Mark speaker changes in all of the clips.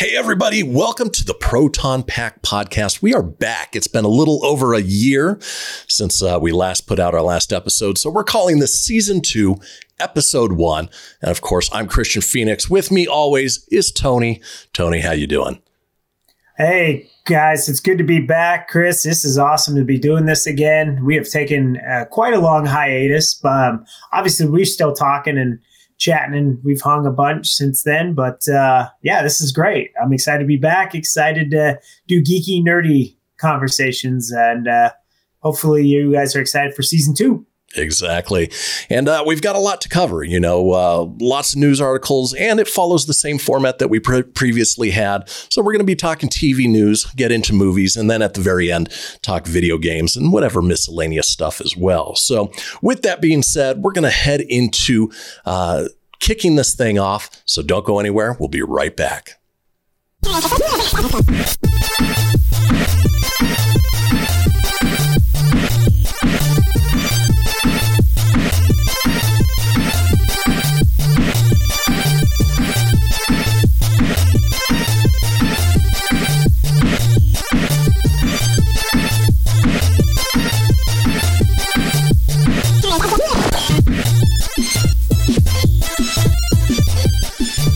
Speaker 1: Hey, everybody, welcome to the Proton Pack podcast. We are back. It's been a little over a year since uh, we last put out our last episode. So we're calling this season two, episode one. And of course, I'm Kristian Fenix. With me always is Tony. Tony, how you doing?
Speaker 2: Hey, guys, it's good to be back. Chris, this is awesome to be doing this again. We have taken uh, quite a long hiatus, but um, obviously we're still talking and chatting and we've hung a bunch since then. But uh, yeah, this is great. I'm excited to be back, excited to do geeky, nerdy conversations. And uh, hopefully, you guys are excited for season two.
Speaker 1: Exactly. And uh, we've got a lot to cover, you know, uh, lots of news articles, and it follows the same format that we pre- previously had. So we're going to be talking TV news, get into movies, and then at the very end, talk video games and whatever miscellaneous stuff as well. So, with that being said, we're going to head into uh, kicking this thing off. So, don't go anywhere. We'll be right back.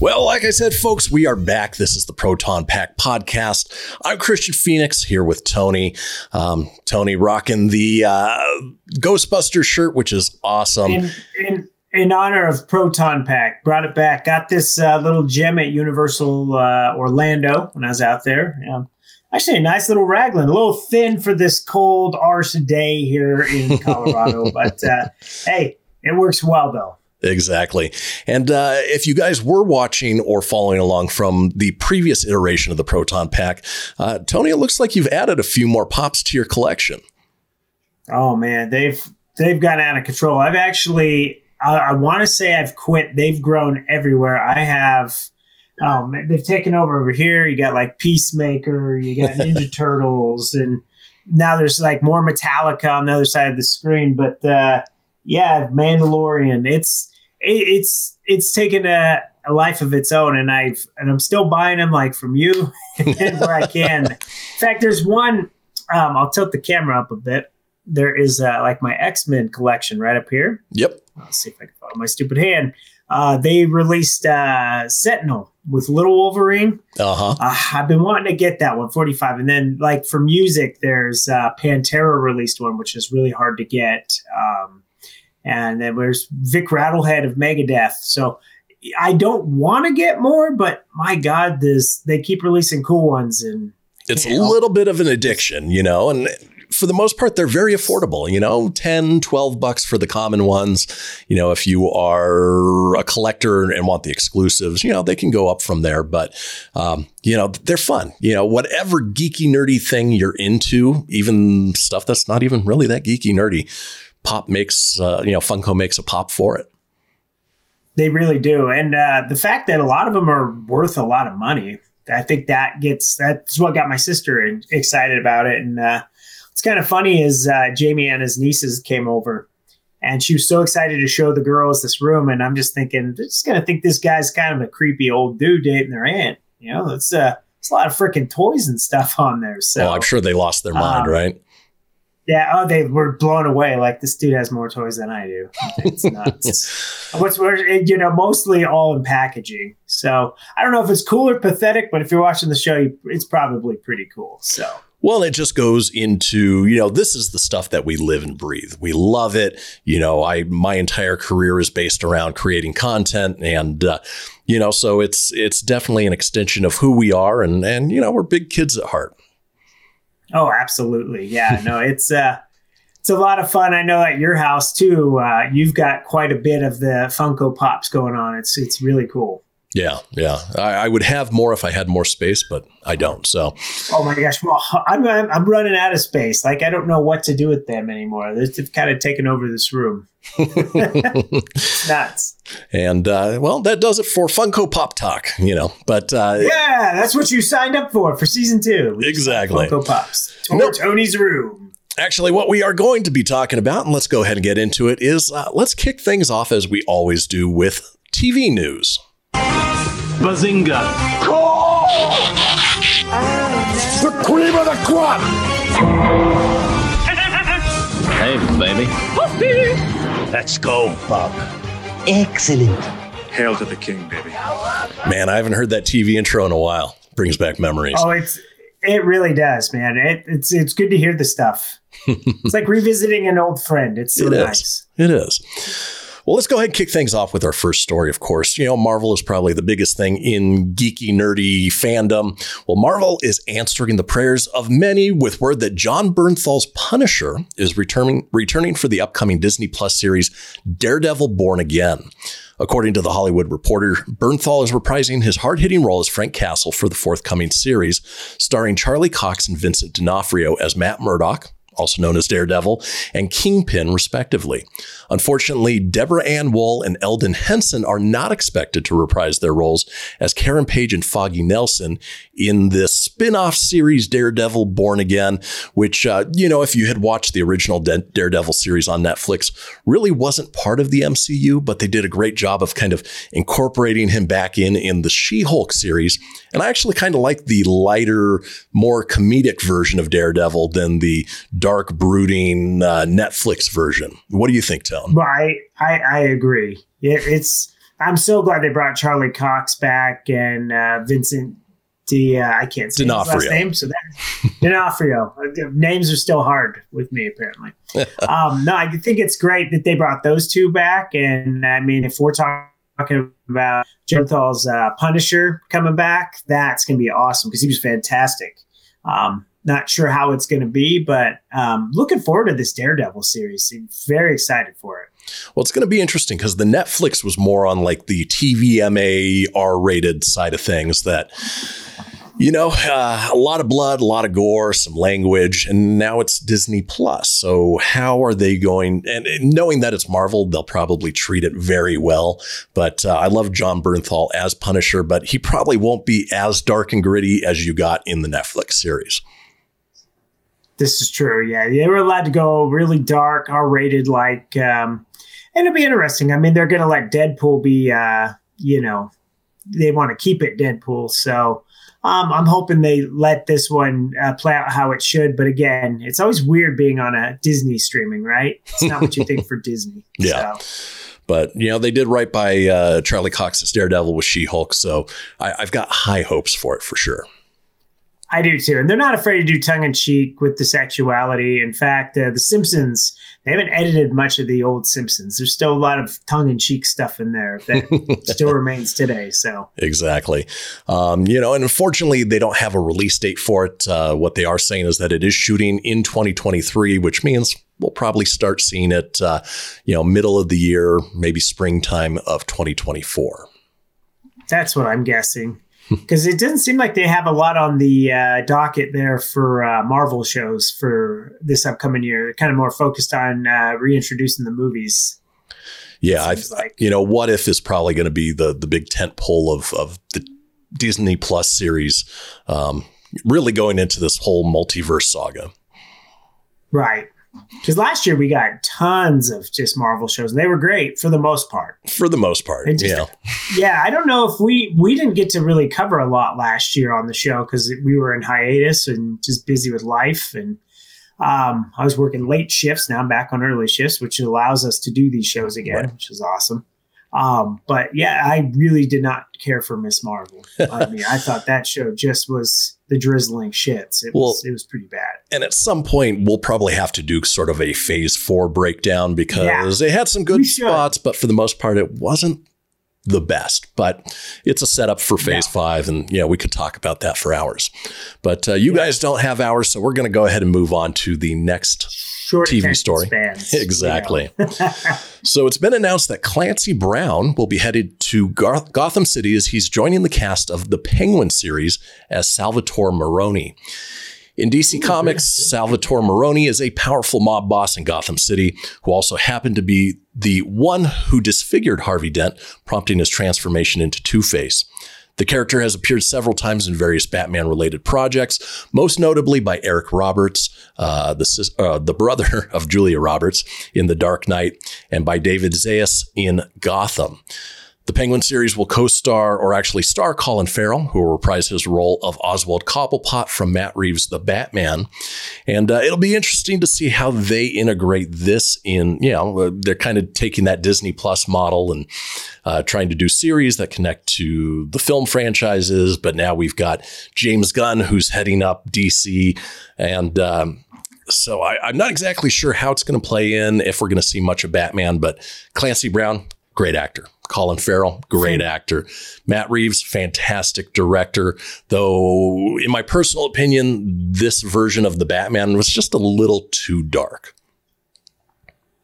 Speaker 1: Well, like I said, folks, we are back. This is the Proton Pack podcast. I'm Kristian Fenix here with Tony. Um, Tony rocking the uh, Ghostbuster shirt, which is awesome.
Speaker 2: In, in, in, honor of Proton Pack, brought it back. Got this uh, little gem at Universal uh, Orlando when I was out there. actually, a nice little raglan, a little thin for this cold arse day here in Colorado, but uh, hey, it works well though.
Speaker 1: Exactly. And uh, if you guys were watching or following along from the previous iteration of the Proton Pack, uh, Tony, it looks like you've added a few more pops to your collection.
Speaker 2: Oh man, they've they've gotten out of control. I've actually, I, I want to say I've quit. They've grown everywhere. I have. Um, they've taken over over here. You got like Peacemaker, you got Ninja Turtles, and now there's like more Metallica on the other side of the screen. But uh, yeah, Mandalorian. It's it's it's taken a, a, life of its own, and I've and I'm still buying them like from you where I can. In fact, there's one. Um, I'll tilt the camera up a bit. There is uh, like my X Men collection right up here.
Speaker 1: Yep.
Speaker 2: Let's see if I can follow my stupid hand. Uh, they released uh, Sentinel with Little Wolverine.
Speaker 1: Uh-huh.
Speaker 2: Uh, I've been wanting to get that one, 45. And then, like, for music, there's uh, Pantera released one, which is really hard to get. Um, and then there's Vic Rattlehead of Megadeth. So I don't want to get more, but my God, this they keep releasing cool ones, and
Speaker 1: it's a little bit of an addiction, you know, and for the most part, they're very affordable, you know, 10, 12 bucks for the common ones. You know, if you are a collector and want the exclusives, you know, they can go up from there. But, um, you know, they're fun. You know, whatever geeky, nerdy thing you're into, even stuff that's not even really that geeky, nerdy, pop makes uh, you know Funko makes a pop for it.
Speaker 2: They really do, and uh, the fact that a lot of them are worth a lot of money, I think that gets that's what got my sister excited about it. And uh, what's kind of funny is uh, Jamie and his nieces came over, and she was so excited to show the girls this room, and I'm just thinking, they're just gonna think this guy's kind of a creepy old dude dating their aunt. You know, it's uh, it's a lot of freaking toys and stuff on there. So
Speaker 1: I'm sure they lost their mind, um, right?
Speaker 2: Yeah, oh, they were blown away. Like this dude has more toys than I do. It's nuts. What's you know, mostly all in packaging. So I don't know if it's cool or pathetic, but if you're watching the show, it's probably pretty cool. So.
Speaker 1: Well, it just goes into, you know, this is the stuff that we live and breathe. We love it. You know, I my entire career is based around creating content and uh, you know, so it's it's definitely an extension of who we are and and you know, we're big kids at heart.
Speaker 2: Oh, absolutely. Yeah, no, it's uh it's a lot of fun. I know at your house too. Uh, you've got quite a bit of the Funko Pops going on. It's it's really cool.
Speaker 1: Yeah, yeah. I, I, would have more if I had more space, but I don't. So.
Speaker 2: Oh my gosh! Well, I'm I'm running out of space. Like I don't know what to do with them anymore. They've kind of taken over this room. Nuts.
Speaker 1: And uh, well, that does it for Funko Pop Talk. You know, but uh,
Speaker 2: yeah, that's what you signed up for for season two.
Speaker 1: Exactly.
Speaker 2: Funko Pops. Nope. Tony's room.
Speaker 1: Actually, what we are going to be talking about, and let's go ahead and get into it, is uh, let's kick things off as we always do with TV news.
Speaker 3: Bazinga! squat!
Speaker 4: Hey, baby.
Speaker 3: Let's go, Bob.
Speaker 5: Excellent.
Speaker 3: Hail to the king, baby.
Speaker 1: Man, I haven't heard that TV intro in a while. Brings back memories.
Speaker 2: Oh, it's it really does, man. It, it's it's good to hear the stuff. it's like revisiting an old friend. It's so
Speaker 1: It is.
Speaker 2: nice.
Speaker 1: It is. Well, let's go ahead and kick things off with our first story, of course. You know, Marvel is probably the biggest thing in geeky, nerdy fandom. Well, Marvel is answering the prayers of many with word that Jon Bernthal's Punisher is returning, returning for the upcoming Disney Plus series Daredevil Born Again. According to the Hollywood Reporter, Bernthal is reprising his hard hitting role as Frank Castle for the forthcoming series, starring Charlie Cox and Vincent D'Onofrio as Matt Murdock, also known as Daredevil, and Kingpin, respectively. Unfortunately, Deborah Ann Woll and Elden Henson are not expected to reprise their roles as Karen Page and Foggy Nelson in this spin off series Daredevil Born Again, which, uh, you know, if you had watched the original Da- Daredevil series on Netflix, really wasn't part of the MCU, but they did a great job of kind of incorporating him back in in the She Hulk series. And I actually kind of like the lighter, more comedic version of Daredevil than the dark, brooding uh, Netflix version. What do you think, Tone?
Speaker 2: Right. I, I agree. It, it's I'm so glad they brought Charlie Cox back and uh, Vincent D. Uh, I can't say his last name, so that D'Onofrio. Names are still hard with me, apparently. um, no, I think it's great that they brought those two back. And I mean, if we're talking about Jenthal's uh, Punisher coming back, that's going to be awesome because he was fantastic. Um, not sure how it's going to be, but um, looking forward to this Daredevil series. I'm Very excited for it.
Speaker 1: Well, it's going to be interesting because the Netflix was more on like the TVMA R rated side of things that, you know, uh, a lot of blood, a lot of gore, some language, and now it's Disney Plus. So, how are they going? And, and knowing that it's Marvel, they'll probably treat it very well. But uh, I love Jon Bernthal as Punisher, but he probably won't be as dark and gritty as you got in the Netflix series.
Speaker 2: This is true. Yeah, they were allowed to go really dark, R rated, like, um, and it'll be interesting. I mean, they're going to let Deadpool be, uh, you know, they want to keep it Deadpool. So um, I'm hoping they let this one uh, play out how it should. But again, it's always weird being on a Disney streaming, right? It's not what you think for Disney.
Speaker 1: Yeah.
Speaker 2: So.
Speaker 1: But you know they did right by uh, Charlie Cox's Daredevil with She-Hulk, so I, I've got high hopes for it for sure.
Speaker 2: I do too. And they're not afraid to do tongue in cheek with the sexuality. In fact, uh, The Simpsons, they haven't edited much of the old Simpsons. There's still a lot of tongue in cheek stuff in there that still remains today. So,
Speaker 1: Exactly. Um, you know, and unfortunately, they don't have a release date for it. Uh, what they are saying is that it is shooting in 2023, which means we'll probably start seeing it, uh, you know, middle of the year, maybe springtime of 2024.
Speaker 2: that's what I'm guessing. Because it doesn't seem like they have a lot on the uh, docket there for uh, Marvel shows for this upcoming year. They're kind of more focused on uh, reintroducing the movies.
Speaker 1: Yeah, I,
Speaker 2: like.
Speaker 1: you know, what if is probably going to be the the big tent pole of of the Disney Plus series, um, really going into this whole multiverse saga.
Speaker 2: Right. Because last year we got tons of just Marvel shows, and they were great for the most part.
Speaker 1: For the most part,
Speaker 2: just-
Speaker 1: yeah.
Speaker 2: Yeah, I don't know if we we didn't get to really cover a lot last year on the show because we were in hiatus and just busy with life, and um, I was working late shifts. Now I'm back on early shifts, which allows us to do these shows again,
Speaker 1: Right.
Speaker 2: which is awesome. Um, but yeah, I really did not care for Ms. Marvel. I mean, I thought that show just was the drizzling shits. It was it was pretty bad.
Speaker 1: And at some point, we'll probably have to do sort of a phase four breakdown because they had some good spots, but for the most part, it wasn't the best. But it's a setup for phase
Speaker 2: No.
Speaker 1: five. And, know, we could talk about that for hours. But uh, you guys don't have hours. So we're going to go ahead and move on to the next
Speaker 2: Short
Speaker 1: TV story.
Speaker 2: spans, you know.
Speaker 1: Exactly. so it's been announced that Clancy Brown will be headed to Gar- Gotham City as he's joining the cast of the Penguin series as Salvatore Maroni. In DC Comics, Salvatore Maroni is a powerful mob boss in Gotham City who also happened to be the one who disfigured Harvey Dent, prompting his transformation into Two Face. The character has appeared several times in various Batman related projects, most notably by Eric Roberts, uh, the, uh, the brother of Julia Roberts in The Dark Knight, and by David Zayas in Gotham. The Penguin series will co star or actually star Colin Farrell, who will reprise his role of Oswald Cobblepot from Matt Reeves' The Batman. And uh, it'll be interesting to see how they integrate this in, you know, uh, they're kind of taking that Disney Plus model and uh, trying to do series that connect to the film franchises. But now we've got James Gunn, who's heading up DC. And, um, so I, am not exactly sure how it's going to play in, if we're going to see much of Batman, but Clancy Brown, great actor. Colin Farrell, great actor. Matt Reeves, fantastic director. Though, in my personal opinion, this version of the Batman was just a little too dark.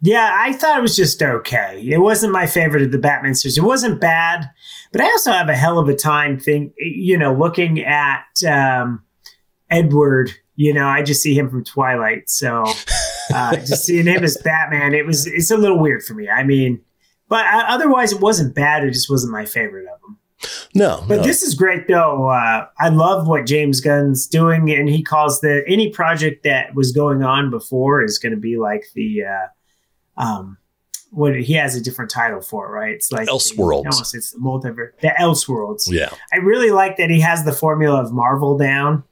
Speaker 2: Yeah, I thought it was just okay. It wasn't my favorite of the Batman series. It wasn't bad, but I also have a hell of a time think, you know, looking at um, Edward. You know, I just see him from Twilight, so uh, just seeing him as Batman, it was it's a little weird for me. I mean, but uh, otherwise, it wasn't bad. It just wasn't my favorite of them.
Speaker 1: No,
Speaker 2: but
Speaker 1: no.
Speaker 2: this is great though. Uh, I love what James Gunn's doing, and he calls the any project that was going on before is going to be like the uh, um, what he has a different title for it, right? It's like
Speaker 1: Elseworlds.
Speaker 2: Almost, it's the multiverse, the Elseworlds.
Speaker 1: Yeah,
Speaker 2: I really like that he has the formula of Marvel down,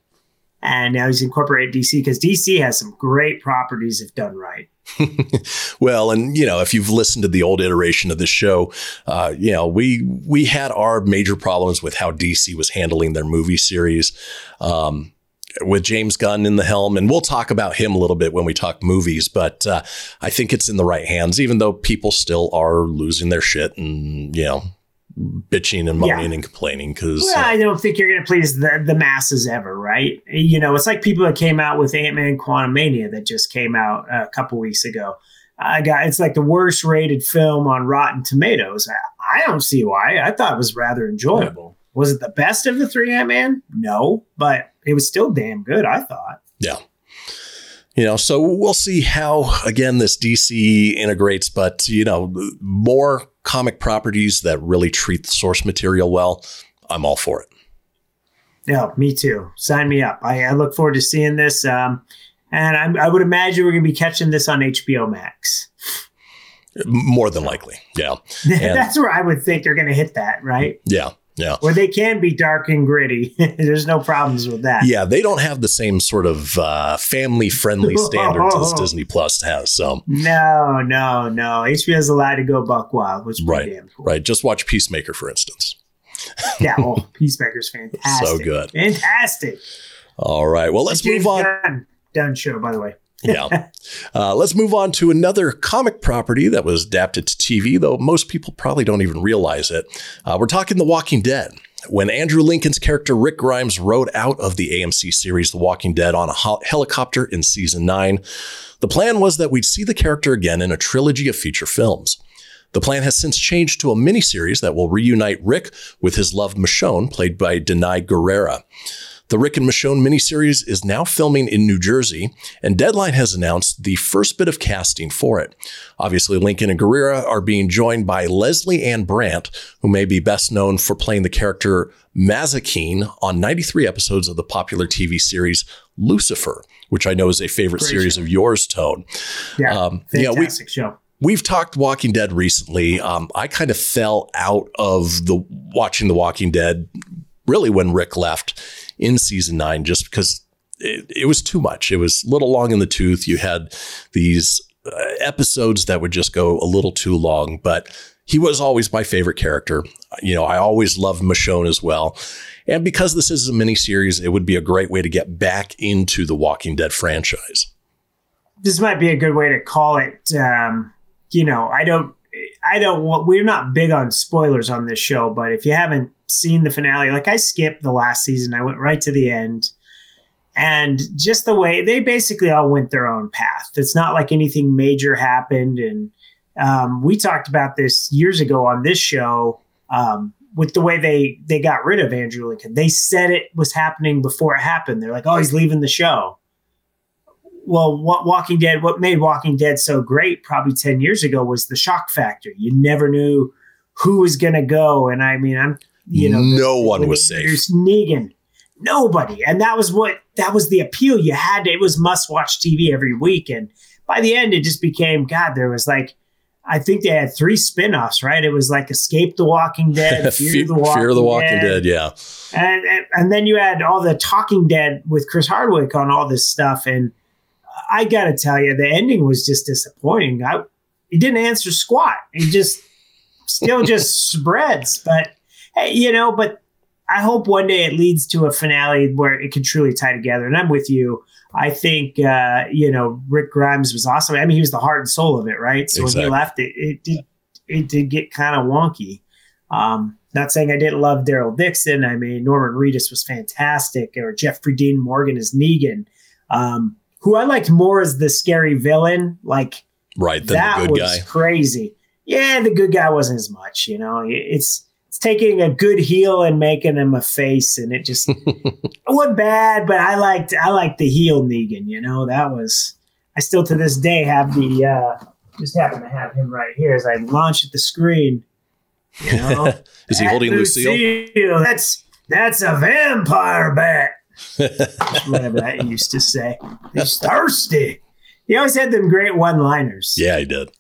Speaker 2: and now he's incorporated DC because DC has some great properties if done right.
Speaker 1: well, and you know, if you've listened to the old iteration of the show, uh, you know, we we had our major problems with how DC was handling their movie series. Um, with James Gunn in the helm, and we'll talk about him a little bit when we talk movies. But uh, I think it's in the right hands, even though people still are losing their shit and you know bitching and moaning yeah. and complaining because
Speaker 2: well, uh, I don't think you're going to please the, the masses ever, right? You know, it's like people that came out with Ant Man Quantumania that just came out a couple weeks ago. I got it's like the worst rated film on Rotten Tomatoes. I, I don't see why. I thought it was rather enjoyable. Yeah. Was it the best of the three Ant Man? No, but it was still damn good. I thought.
Speaker 1: Yeah. You know so we'll see how again this dc integrates but you know more comic properties that really treat the source material well i'm all for it.
Speaker 2: Yeah me too. Sign me up. I, I look forward to seeing this um, and I'm, i would imagine we're going to be catching this on hbo max.
Speaker 1: More than likely yeah.
Speaker 2: That's where i would think they're going to hit that right?
Speaker 1: Yeah yeah.
Speaker 2: Where they can be dark and gritty. There's no problems with that.
Speaker 1: Yeah, they don't have the same sort of uh, family friendly standards as Disney Plus has. So
Speaker 2: No, no, no. HBO's allowed to go buck wild, which is
Speaker 1: right,
Speaker 2: damn cool.
Speaker 1: Right. Just watch Peacemaker, for instance.
Speaker 2: yeah, well, Peacemaker's fantastic.
Speaker 1: So good.
Speaker 2: Fantastic.
Speaker 1: All right. Well, let's move on.
Speaker 2: Done show, by the way
Speaker 1: yeah. Uh, let's move on to another comic property that was adapted to TV, though most people probably don't even realize it. Uh, we're talking The Walking Dead. When Andrew Lincoln's character Rick Grimes rode out of the AMC series The Walking Dead on a helicopter in season nine, the plan was that we'd see the character again in a trilogy of feature films. The plan has since changed to a miniseries that will reunite Rick with his love Michonne, played by Danai Gurira. The Rick and Michonne miniseries is now filming in New Jersey, and Deadline has announced the first bit of casting for it. Obviously, Lincoln and Gurira are being joined by Lesley-Ann Brandt, who may be best known for playing the character Mazikeen on 93 episodes of the popular TV series Lucifer, which I know is a favorite Great series show. of yours, Tone.
Speaker 2: Yeah, um, fantastic you know, we, show
Speaker 1: we've talked Walking Dead recently. Um, I kind of fell out of the watching The Walking Dead really when Rick left in season nine just because it, it was too much. It was a little long in the tooth. You had these uh, episodes that would just go a little too long, but he was always my favorite character. You know, I always loved Michonne as well. And because this is a miniseries, it would be a great way to get back into the Walking Dead franchise.
Speaker 2: This might be a good way to call it. Um, you know, I don't, I don't, want, we're not big on spoilers on this show, but if you haven't seen the finale. Like I skipped the last season, I went right to the end. And just the way they basically all went their own path. It's not like anything major happened. And um, we talked about this years ago on this show um, with the way they they got rid of Andrew Lincoln. They said it was happening before it happened. They're like, "Oh, he's leaving the show." Well, what Walking Dead? What made Walking Dead so great? Probably ten years ago was the shock factor. You never knew who was going to go, and I mean, I'm you know,
Speaker 1: no one was safe.
Speaker 2: There's Negan, nobody, and that was what that was the appeal. You had to, it was must watch TV every week, and by the end, it just became God. There was like I think they had three spin-offs, right? It was like Escape the Walking Dead, Fear,
Speaker 1: Fear,
Speaker 2: the, Walking
Speaker 1: Fear the Walking
Speaker 2: Dead,
Speaker 1: Dead. Yeah.
Speaker 2: and, and and then you had all the Talking Dead with Chris Hardwick on all this stuff, and I got to tell you, the ending was just disappointing. I, he didn't answer squat. He just still just spreads. But hey, you know, but I hope one day it leads to a finale where it can truly tie together. And I'm with you. I think uh, you know Rick Grimes was awesome. I mean, he was the heart and soul of it, right? So
Speaker 1: Exactly.
Speaker 2: when he left, it it did it did get kind of wonky. Um, not saying I didn't love Daryl Dixon. I mean, Norman Reedus was fantastic, or Jeffrey Dean Morgan as Negan, um, who I liked more as the scary villain. Like
Speaker 1: Right.
Speaker 2: That
Speaker 1: the good
Speaker 2: was
Speaker 1: guy.
Speaker 2: crazy. Yeah, the good guy wasn't as much. You know, it's it's taking a good heel and making him a face, and it just it wasn't bad. But I liked I liked the heel Negan. You know, that was I still to this day have the uh, just happen to have him right here as I launch at the screen. You know,
Speaker 1: Is he holding Lucille?
Speaker 2: That's that's a vampire bat. Whatever that used to say. He's thirsty. He always had them great one-liners.
Speaker 1: Yeah, he did.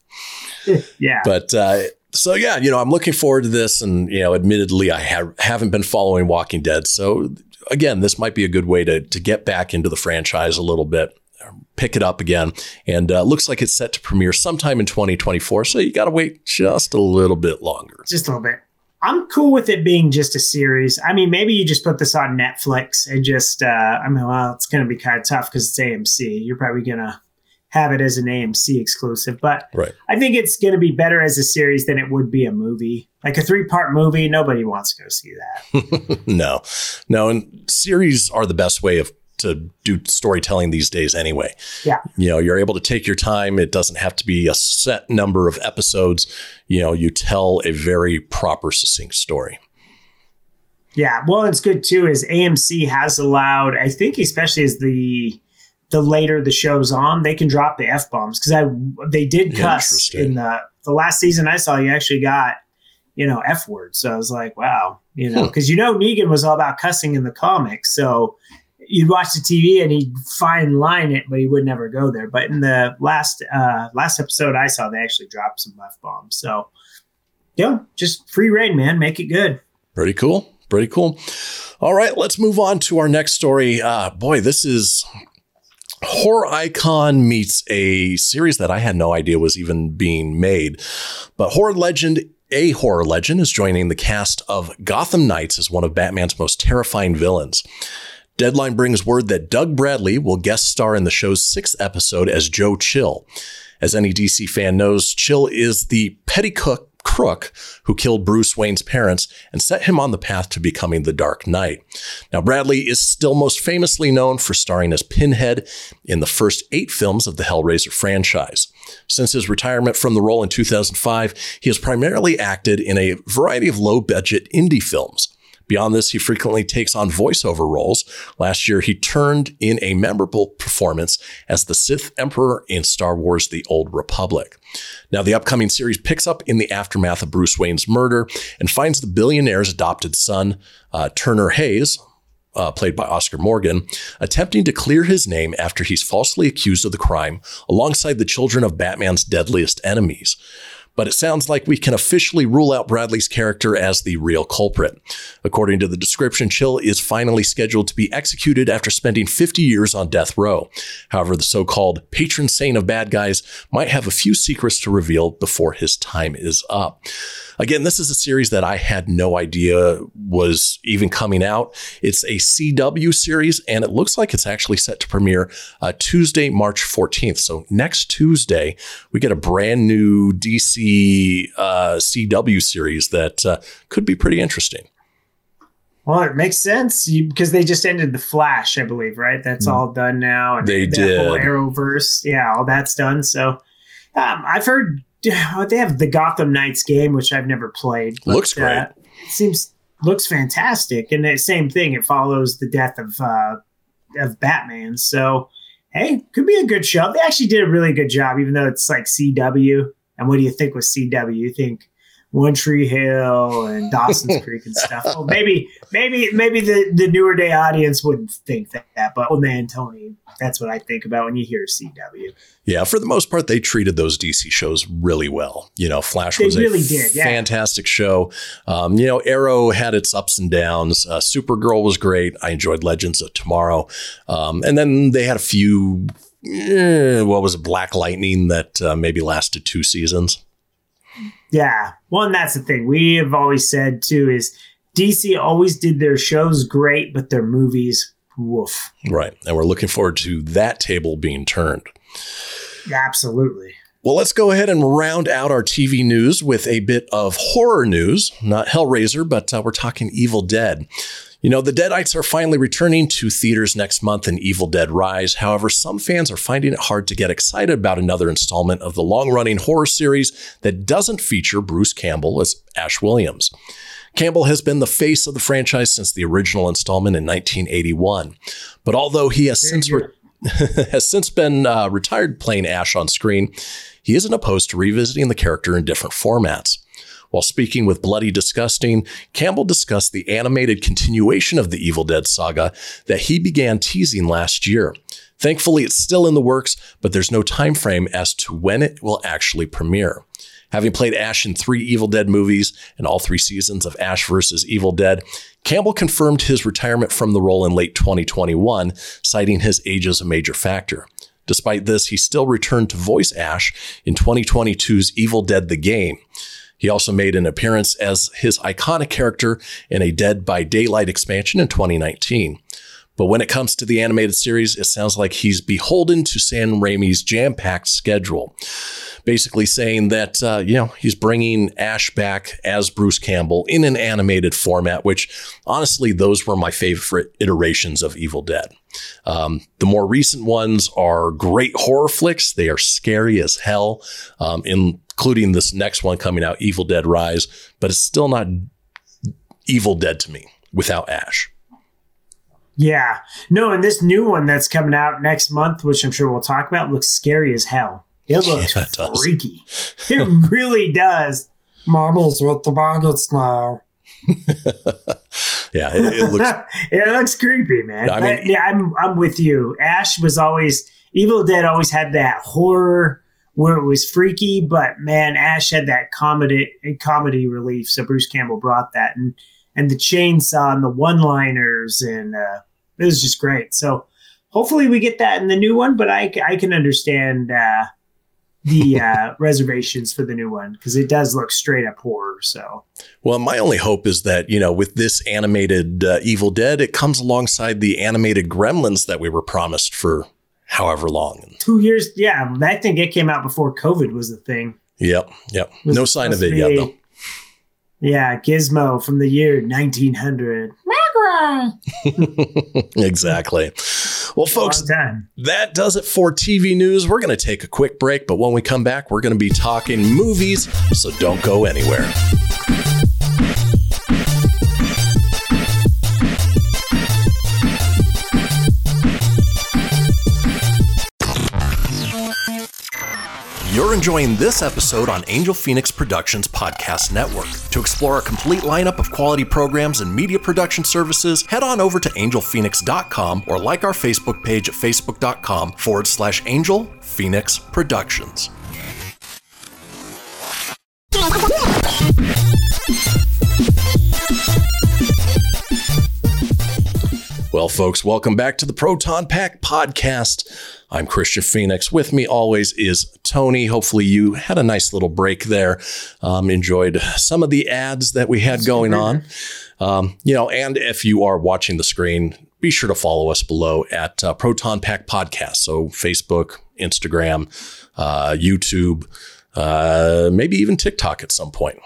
Speaker 2: yeah.
Speaker 1: But uh, so yeah, you know, I'm looking forward to this, and you know, admittedly, I have haven't been following Walking Dead, so again, this might be a good way to to get back into the franchise a little bit, pick it up again, and uh, looks like it's set to premiere sometime in 2024. So you got to wait just a little bit longer.
Speaker 2: just a little bit. I'm cool with it being just a series. I mean, maybe you just put this on Netflix and just, uh, I mean, well, it's going to be kind of tough because it's AMC. You're probably going to have it as an AMC exclusive, but
Speaker 1: Right.
Speaker 2: I think it's going to be better as a series than it would be a movie. Like a three part movie, nobody wants to go see that.
Speaker 1: no, no, and series are the best way of to do storytelling these days anyway.
Speaker 2: Yeah.
Speaker 1: You know, you're able to take your time. It doesn't have to be a set number of episodes. You know, you tell a very proper, succinct story.
Speaker 2: Yeah, well, it's good too. Is AMC has allowed, I think, especially as the the later the show's on, they can drop the f bombs because I they did cuss in the the last season I saw. You actually got you know f words, so I was like, wow, you know, because you know Negan was all about cussing in the comics, so you'd watch the TV and he'd fine line it, but he would never go there. But in the last uh last episode I saw, they actually dropped some f bombs. So yeah, just free reign, man, make it good.
Speaker 1: Pretty cool. Pretty cool. All right, let's move on to our next story. Uh, boy, this is Horror Icon meets a series that I had no idea was even being made. But Horror Legend, a horror legend, is joining the cast of Gotham Knights as one of Batman's most terrifying villains. Deadline brings word that Doug Bradley will guest star in the show's sixth episode as Joe Chill. As any DC fan knows, Chill is the petty cook crook who killed Bruce Wayne's parents and set him on the path to becoming the Dark Knight. Now, Bradley is still most famously known for starring as Pinhead in the first eight films of the Hellraiser franchise. Since his retirement from the role in 2005, he has primarily acted in a variety of low budget indie films. Beyond this, he frequently takes on voiceover roles. Last year, he turned in a memorable performance as the Sith Emperor in Star Wars The Old Republic. Now, the upcoming series picks up in the aftermath of Bruce Wayne's murder and finds the billionaire's adopted son, uh, Turner Hayes, uh, played by Oscar Morgan, attempting to clear his name after he's falsely accused of the crime alongside the children of Batman's deadliest enemies but it sounds like we can officially rule out Bradley's character as the real culprit. According to the description, Chill is finally scheduled to be executed after spending 50 years on death row. However, the so called patron saint of bad guys might have a few secrets to reveal before his time is up. Again, this is a series that I had no idea was even coming out. It's a CW series, and it looks like it's actually set to premiere uh, Tuesday, March 14th. So next Tuesday, we get a brand new DC uh, CW series that uh, could be pretty interesting.
Speaker 2: Well, it makes sense you, because they just ended the Flash, I believe, right? That's all done now. And
Speaker 1: Mm. They
Speaker 2: that whole
Speaker 1: did.
Speaker 2: Arrowverse, yeah, all that's done. So, um, I've heard they have the Gotham Knights game, which I've never played. but,
Speaker 1: Looks great.
Speaker 2: Uh, it seems looks fantastic, and the same thing. It follows the death of uh, of Batman. So, hey, could be a good show. They actually did a really good job, even though it's like CW. And what do you think with CW? You think One Tree Hill and Dawson's Creek and stuff. Well, maybe, maybe, maybe the, the newer day audience wouldn't think that, but old man Tony, that's what I think about when you hear CW.
Speaker 1: Yeah, for the most part, they treated those DC shows really well. You know, Flash
Speaker 2: They
Speaker 1: was
Speaker 2: really
Speaker 1: a
Speaker 2: did, yeah.
Speaker 1: fantastic show. Um, you know, Arrow had its ups and downs. Uh, Supergirl was great. I enjoyed Legends of Tomorrow, um, and then they had a few. Eh, what was it, Black Lightning that uh, maybe lasted two seasons.
Speaker 2: Yeah. Well, and that's the thing. We have always said too is DC always did their shows great, but their movies, woof.
Speaker 1: Right, and we're looking forward to that table being turned.
Speaker 2: Absolutely.
Speaker 1: Well, let's go ahead and round out our TV news with a bit of horror news. Not Hellraiser, but uh, we're talking Evil Dead. You know, the Deadites are finally returning to theaters next month in Evil Dead Rise. However, some fans are finding it hard to get excited about another installment of the long running horror series that doesn't feature Bruce Campbell as Ash Williams. Campbell has been the face of the franchise since the original installment in 1981. But although he has since re- has since been uh, retired playing Ash on screen, he isn't opposed to revisiting the character in different formats. While speaking with Bloody Disgusting, Campbell discussed the animated continuation of the Evil Dead saga that he began teasing last year. Thankfully, it's still in the works, but there's no time frame as to when it will actually premiere. Having played Ash in three Evil Dead movies and all three seasons of Ash vs. Evil Dead, Campbell confirmed his retirement from the role in late 2021, citing his age as a major factor. Despite this, he still returned to voice Ash in 2022's Evil Dead the Game. He also made an appearance as his iconic character in a Dead by Daylight expansion in 2019. But when it comes to the animated series, it sounds like he's beholden to Sam Raimi's jam packed schedule. Basically, saying that, uh, you know, he's bringing Ash back as Bruce Campbell in an animated format, which honestly, those were my favorite iterations of Evil Dead. Um, the more recent ones are great horror flicks. They are scary as hell, um, including this next one coming out, Evil Dead Rise, but it's still not Evil Dead to me without Ash.
Speaker 2: Yeah. No, and this new one that's coming out next month, which I'm sure we'll talk about, looks scary as hell. It looks
Speaker 1: Yeah, it does.
Speaker 2: freaky. It really does. Marbles with the maggots now.
Speaker 1: Yeah, it, it looks
Speaker 2: it looks creepy, man.
Speaker 1: I mean-
Speaker 2: But, yeah, I'm I'm with you. Ash was always Evil Dead always had that horror where it was freaky, but man, Ash had that comedy comedy relief. So Bruce Campbell brought that, and and the chainsaw and the one liners, and uh, it was just great. So hopefully we get that in the new one. But I I can understand uh, the uh, reservations for the new one because it does look straight up horror. So
Speaker 1: Well, my only hope is that, you know, with this animated uh, Evil Dead, it comes alongside the animated Gremlins that we were promised for however long.
Speaker 2: two years, yeah, I think it came out before COVID was the thing.
Speaker 1: Yep, yep.
Speaker 2: Was
Speaker 1: No sign of it
Speaker 2: to
Speaker 1: yet, though.
Speaker 2: Yeah, Gizmo from the year 1900.
Speaker 1: exactly. Well, folks, that does it for TV news. We're going to take a quick break, but when we come back, we're going to be talking movies, so don't go anywhere. You're enjoying this episode on Angel Fenix Productions Podcast Network. To explore a complete lineup of quality programs and media production services, head on over to angelfenix.com or like our Facebook page at facebook.com forward slash Angel Fenix Productions. Well, folks, welcome back to the Proton Pack podcast. I'm Kristian Fenix. With me always is Tony. Hopefully, you had a nice little break there. Um, enjoyed some of the ads that we had going on. Um, you know, and if you are watching the screen, be sure to follow us below at uh, Proton Pack Podcast. So, Facebook, Instagram, uh, YouTube, uh, maybe even TikTok at some point.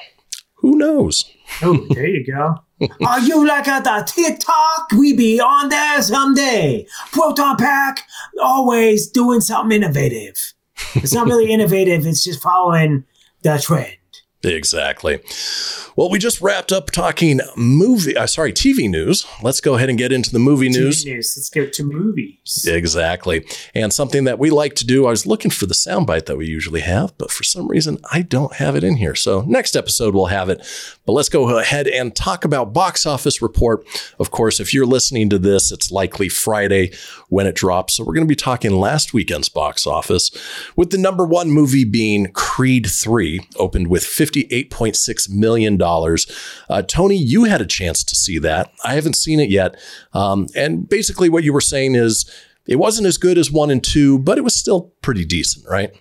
Speaker 1: Who knows?
Speaker 2: Oh, there you go. Are you like at the TikTok? We be on there someday. Proton Pack, always doing something innovative. It's not really innovative, it's just following the trend.
Speaker 1: Exactly. Well, we just wrapped up talking movie, uh, sorry, TV news. Let's go ahead and get into the movie news.
Speaker 2: TV news. Let's get to movies.
Speaker 1: Exactly. And something that we like to do, I was looking for the soundbite that we usually have, but for some reason I don't have it in here. So next episode we'll have it. But let's go ahead and talk about box office report. Of course, if you're listening to this, it's likely Friday when it drops. So we're going to be talking last weekend's box office with the number one movie being Creed 3, opened with $58.6 million. Uh, Tony, you had a chance to see that. I haven't seen it yet. Um, and basically, what you were saying is it wasn't as good as one and two, but it was still pretty decent, right?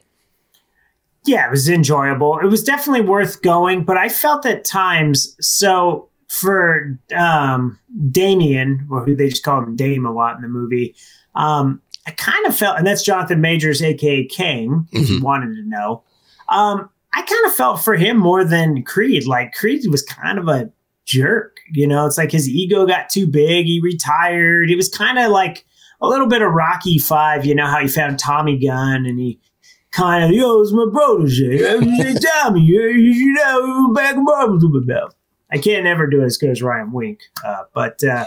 Speaker 2: Yeah, it was enjoyable. It was definitely worth going, but I felt at times so for um, Damian, or who they just call him Dame a lot in the movie. Um, I kind of felt, and that's Jonathan Majors, aka King, if you wanted to know. Um, I kind of felt for him more than Creed. Like Creed was kind of a jerk, you know. It's like his ego got too big. He retired. It was kind of like a little bit of Rocky Five. You know how he found Tommy Gunn and he kind of, yo, it's my protege. Tommy, you know, back and forth. I can't ever do it as good as Ryan Wink, uh, but uh,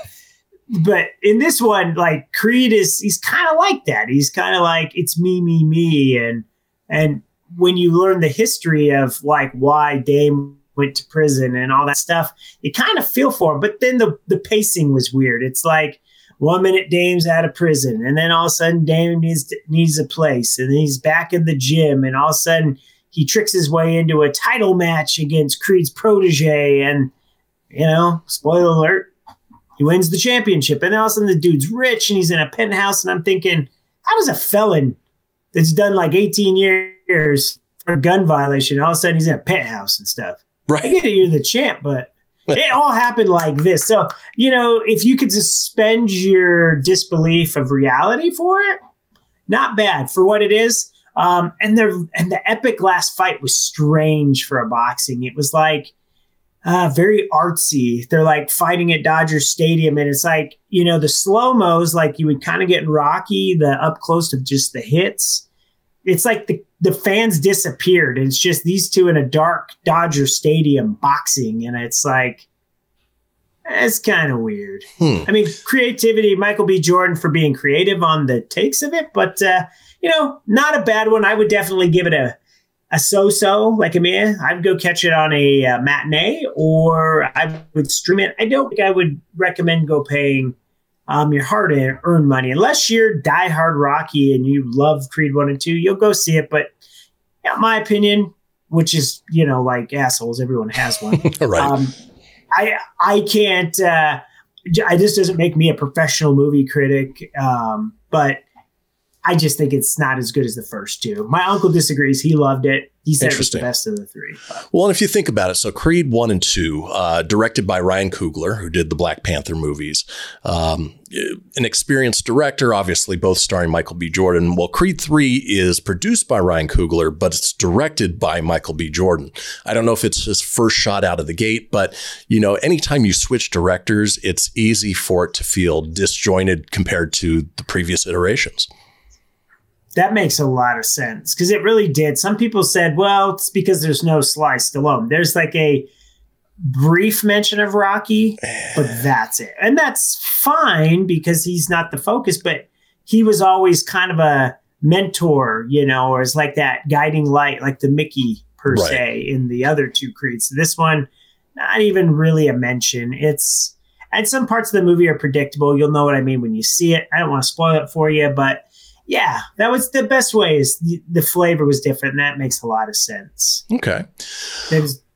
Speaker 2: but in this one, like Creed is, he's kind of like that. He's kind of like it's me, me, me, and and when you learn the history of like why Dame went to prison and all that stuff, you kind of feel for him. But then the the pacing was weird. It's like one minute Dame's out of prison, and then all of a sudden Dame needs needs a place, and then he's back in the gym, and all of a sudden he tricks his way into a title match against Creed's protege, and you know, spoiler alert, he wins the championship, and then all of a sudden the dude's rich and he's in a penthouse, and I'm thinking, how does a felon that's done like 18 years for a gun violation, all of a sudden he's in a penthouse and stuff? I
Speaker 1: Right.
Speaker 2: get it, you're the champ, but it all happened like this. So, you know, if you could suspend your disbelief of reality for it, not bad for what it is. Um, and the and the epic last fight was strange for a boxing. It was like uh, very artsy. They're like fighting at Dodger Stadium, and it's like you know the slow mos, like you would kind of get in Rocky, the up close of just the hits. It's like the the fans disappeared, it's just these two in a dark Dodger Stadium boxing, and it's like it's kind of weird.
Speaker 1: Hmm.
Speaker 2: I mean, creativity, Michael B. Jordan for being creative on the takes of it, but uh, you know, not a bad one. I would definitely give it a a so-so. Like I mean, I'd go catch it on a uh, matinee, or I would stream it. I don't think I would recommend go paying um, your hard earned money unless you're diehard Rocky and you love Creed one and two. You'll go see it, but yeah, my opinion, which is you know like assholes, everyone has one.
Speaker 1: right.
Speaker 2: Um, I I can't. Uh, I this doesn't make me a professional movie critic, um, but I just think it's not as good as the first two. My uncle disagrees. He loved it. He said the best of the three.
Speaker 1: Well, and if you think about it, so Creed 1 and 2, uh, directed by Ryan Coogler, who did the Black Panther movies, um, an experienced director, obviously, both starring Michael B. Jordan. Well, Creed 3 is produced by Ryan Coogler, but it's directed by Michael B. Jordan. I don't know if it's his first shot out of the gate, but, you know, anytime you switch directors, it's easy for it to feel disjointed compared to the previous iterations.
Speaker 2: That makes a lot of sense because it really did. Some people said, well, it's because there's no Sly Stallone. There's like a brief mention of Rocky, but that's it. And that's fine because he's not the focus, but he was always kind of a mentor, you know, or is like that guiding light, like the Mickey per
Speaker 1: Right.
Speaker 2: se in the other two creeds. This one, not even really a mention. It's and some parts of the movie are predictable. You'll know what I mean when you see it. I don't want to spoil it for you, but yeah, that was the best way. Is the, the flavor was different, and that makes a lot of sense.
Speaker 1: Okay.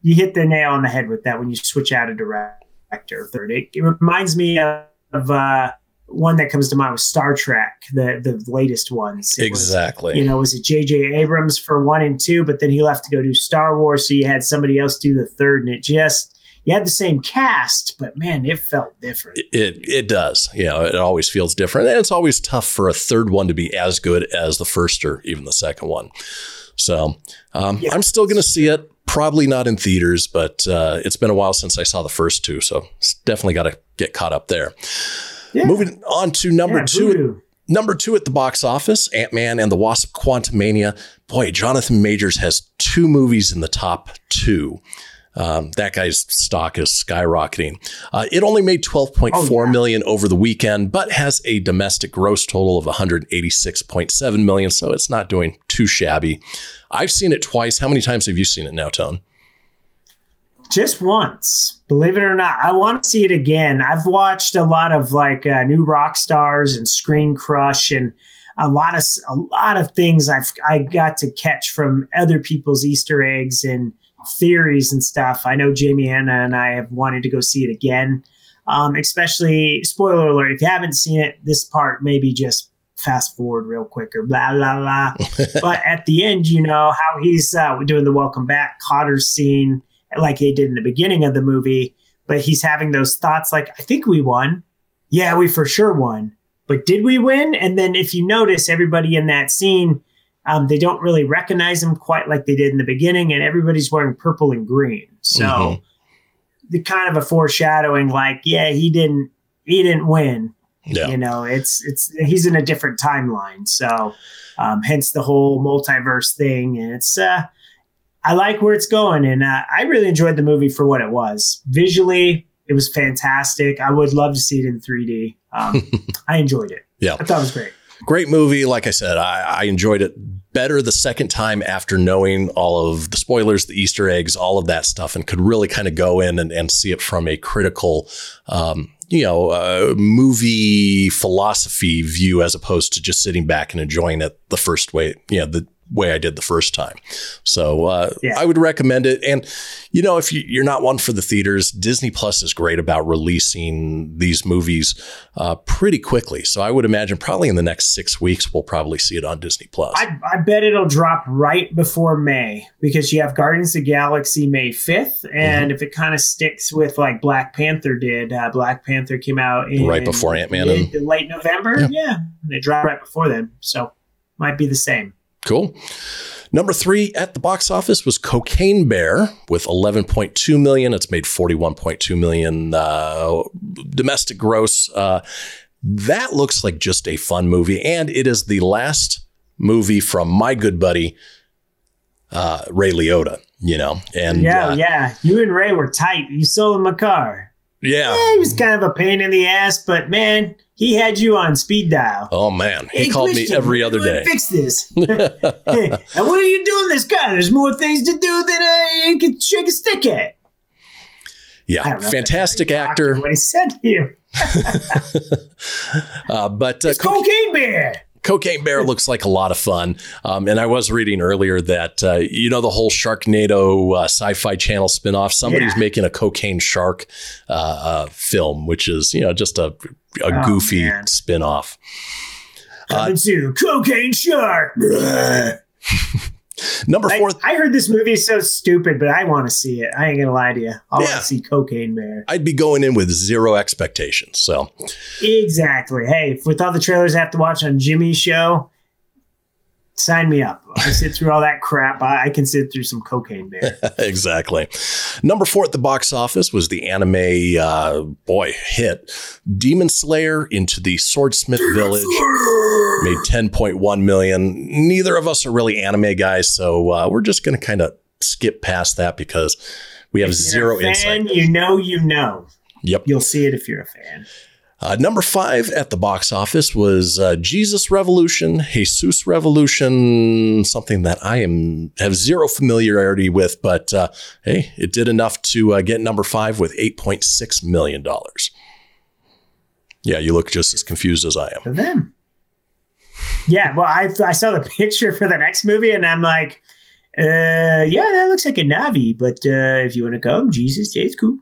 Speaker 2: You hit the nail on the head with that when you switch out a director. Third, it, it reminds me of, of uh, one that comes to mind was Star Trek, the the latest ones. It was,
Speaker 1: Exactly.
Speaker 2: you know, was it J.J. Abrams for one and two, but then he left to go do Star Wars, so you had somebody else do the third, and it just you had the same cast, but man, it felt different.
Speaker 1: It it does. You know, it always feels different, and it's always tough for a third one to be as good as the first or even the second one. So um,
Speaker 2: Yeah.
Speaker 1: I'm still going to see it. Probably not in theaters, but uh, it's been a while since I saw the first two, so it's definitely got to get caught up there.
Speaker 2: Yeah.
Speaker 1: Moving on to number
Speaker 2: Yeah,
Speaker 1: two.
Speaker 2: Voodoo.
Speaker 1: Number two at the box office, Ant Man and the Wasp Quantumania. Boy, Jonathan Majors has two movies in the top two. Um, that guy's stock is skyrocketing. Uh, it only made twelve point four
Speaker 2: Oh, yeah.
Speaker 1: million over the weekend, but has a domestic gross total of 186.7 million, so it's not doing too shabby. I've seen it twice. How many times have you seen it now, Tone?
Speaker 2: just once believe it or not i want to see it again i've watched a lot of like uh, new rock stars and screen crush and a lot of a lot of things i've i got to catch from other people's easter eggs and theories and stuff i know jamie anna and i have wanted to go see it again um, especially spoiler alert if you haven't seen it this part maybe just fast forward real quick or blah blah blah but at the end you know how he's uh, doing the welcome back Kotter scene like they did in the beginning of the movie, but he's having those thoughts like, I think we won. Yeah, we for sure won. But did we win? And then if you notice, everybody in that scene, um, they don't really recognize him quite like they did in the beginning, and everybody's wearing purple and green. So
Speaker 1: Mhm.
Speaker 2: the kind of a foreshadowing, like, yeah, he didn't he didn't win.
Speaker 1: Yeah.
Speaker 2: You know, it's it's he's in a different timeline. So um, hence the whole multiverse thing. And it's uh I like where it's going, and uh, I really enjoyed the movie for what it was. Visually, it was fantastic. I would love to see it in 3D. Um, I enjoyed it.
Speaker 1: Yeah.
Speaker 2: I thought it was great.
Speaker 1: Great movie. Like I said, I, I enjoyed it better the second time after knowing all of the spoilers, the Easter eggs, all of that stuff, and could really kind of go in and, and see it from a critical, um, you know, uh, movie philosophy view as opposed to just sitting back and enjoying it the first way, you know, the way I did the first time. So uh,
Speaker 2: Yeah.
Speaker 1: I would recommend it. And, you know, if you, you're not one for the theaters, Disney Plus is great about releasing these movies uh, pretty quickly. So I would imagine probably in the next six weeks, we'll probably see it on Disney Plus.
Speaker 2: I, I bet it'll drop right before May because you have Guardians of the Galaxy May 5th. And if it kind of sticks with like Black Panther did, uh, Black Panther came out in
Speaker 1: Right before Ant-Man
Speaker 2: mid-
Speaker 1: and-
Speaker 2: late November.
Speaker 1: Yeah.
Speaker 2: Yeah. And they dropped right before then. So might be the same.
Speaker 1: Cool. Number three at the box office was Cocaine Bear with 11.2 million. It's made 41.2 million uh, domestic gross. Uh, that looks like just a fun movie, and it is the last movie from my good buddy uh, Ray Liotta. You know, and
Speaker 2: yeah,
Speaker 1: uh,
Speaker 2: yeah. You and Ray were tight. You sold him a car.
Speaker 1: yeah.
Speaker 2: Yeah, he was kind of a pain in the ass, but man, he had you on speed dial.
Speaker 1: Oh man, he
Speaker 2: Hey,
Speaker 1: called me every other day.
Speaker 2: Fix this. hey, and what are you doing this guy? There's more things to do than you can shake a stick at.
Speaker 1: Yeah,
Speaker 2: don't know if
Speaker 1: fantastic
Speaker 2: that's how he talked
Speaker 1: actor.
Speaker 2: or What he said to you.
Speaker 1: Uh, but uh,
Speaker 2: It's Cocaine Bear.
Speaker 1: Cocaine Bear looks like a lot of fun. Um, and I was reading earlier that, uh, you know, the whole Sharknado uh, sci fi channel spinoff, somebody's
Speaker 2: Yeah.
Speaker 1: making a cocaine shark uh, uh, film, which is, you know, just a, a
Speaker 2: Oh,
Speaker 1: goofy
Speaker 2: man.
Speaker 1: spinoff.
Speaker 2: Coming to Cocaine Shark.
Speaker 1: Number four,
Speaker 2: I heard this movie is so stupid, but I want to see it. I ain't gonna lie to you. I want to see Cocaine Bear.
Speaker 1: I'd be going in with zero expectations. So,
Speaker 2: Exactly. Hey, with all the trailers I have to watch on Jimmy's show, sign me up. I sit through all that crap. I, I can sit through some Cocaine Bear.
Speaker 1: exactly. Number four at the box office was the anime, uh, boy, hit Demon Slayer into the Swordsmith Village. made 10.1 million. Neither of us are really anime guys, so uh, we're just going to kind of skip past that because we have zero
Speaker 2: fan,
Speaker 1: insight.
Speaker 2: You know, you know.
Speaker 1: Yep.
Speaker 2: You'll see it if you're a fan.
Speaker 1: Uh, number five at the box office was uh, Jesus Revolution, Jesus Revolution, something that I am have zero familiarity with, but uh, hey, it did enough to uh, get number five with 8.6 million dollars. Yeah, you look just as confused as I am.
Speaker 2: For them. Yeah, well, I, I saw the picture for the next movie, and I'm like, uh, yeah, that looks like a Navi, but uh, if you want to come, Jesus, yeah, it's cool.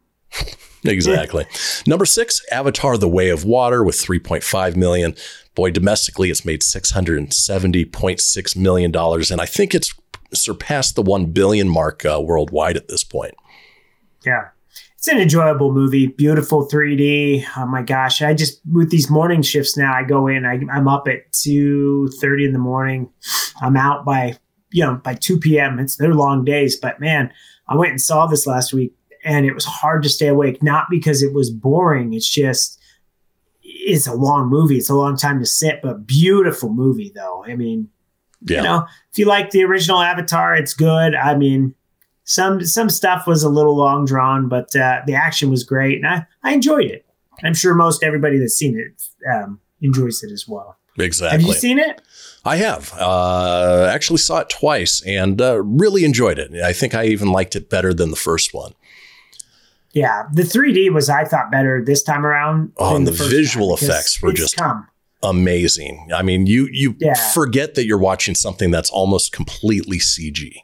Speaker 1: Exactly. Number six, Avatar: The Way of Water with 3.5 million. Boy, domestically, it's made 670.6 million dollars, and I think it's surpassed the one billion mark uh, worldwide at this point.
Speaker 2: Yeah. It's an enjoyable movie, beautiful 3D. Oh my gosh. I just, with these morning shifts now, I go in, I, I'm up at 2.30 in the morning. I'm out by, you know, by 2 p.m. It's, they're long days, but man, I went and saw this last week and it was hard to stay awake. Not because it was boring. It's just, it's a long movie. It's a long time to sit, but beautiful movie though. I mean,
Speaker 1: Yeah.
Speaker 2: you know, if you like the original Avatar, it's good. I mean, some some stuff was a little long drawn, but uh, the action was great, and I, I enjoyed it. I'm sure most everybody that's seen it um, enjoys it as well.
Speaker 1: exactly.
Speaker 2: Have you seen it?
Speaker 1: I have. Uh, actually saw it twice and uh, really enjoyed it. I think I even liked it better than the first one.
Speaker 2: Yeah, the 3D was I thought better this time around.
Speaker 1: Oh, and the
Speaker 2: first
Speaker 1: visual effects were just-
Speaker 2: come.
Speaker 1: Amazing. I mean, you you
Speaker 2: Yeah.
Speaker 1: forget that you're watching something that's almost completely CG.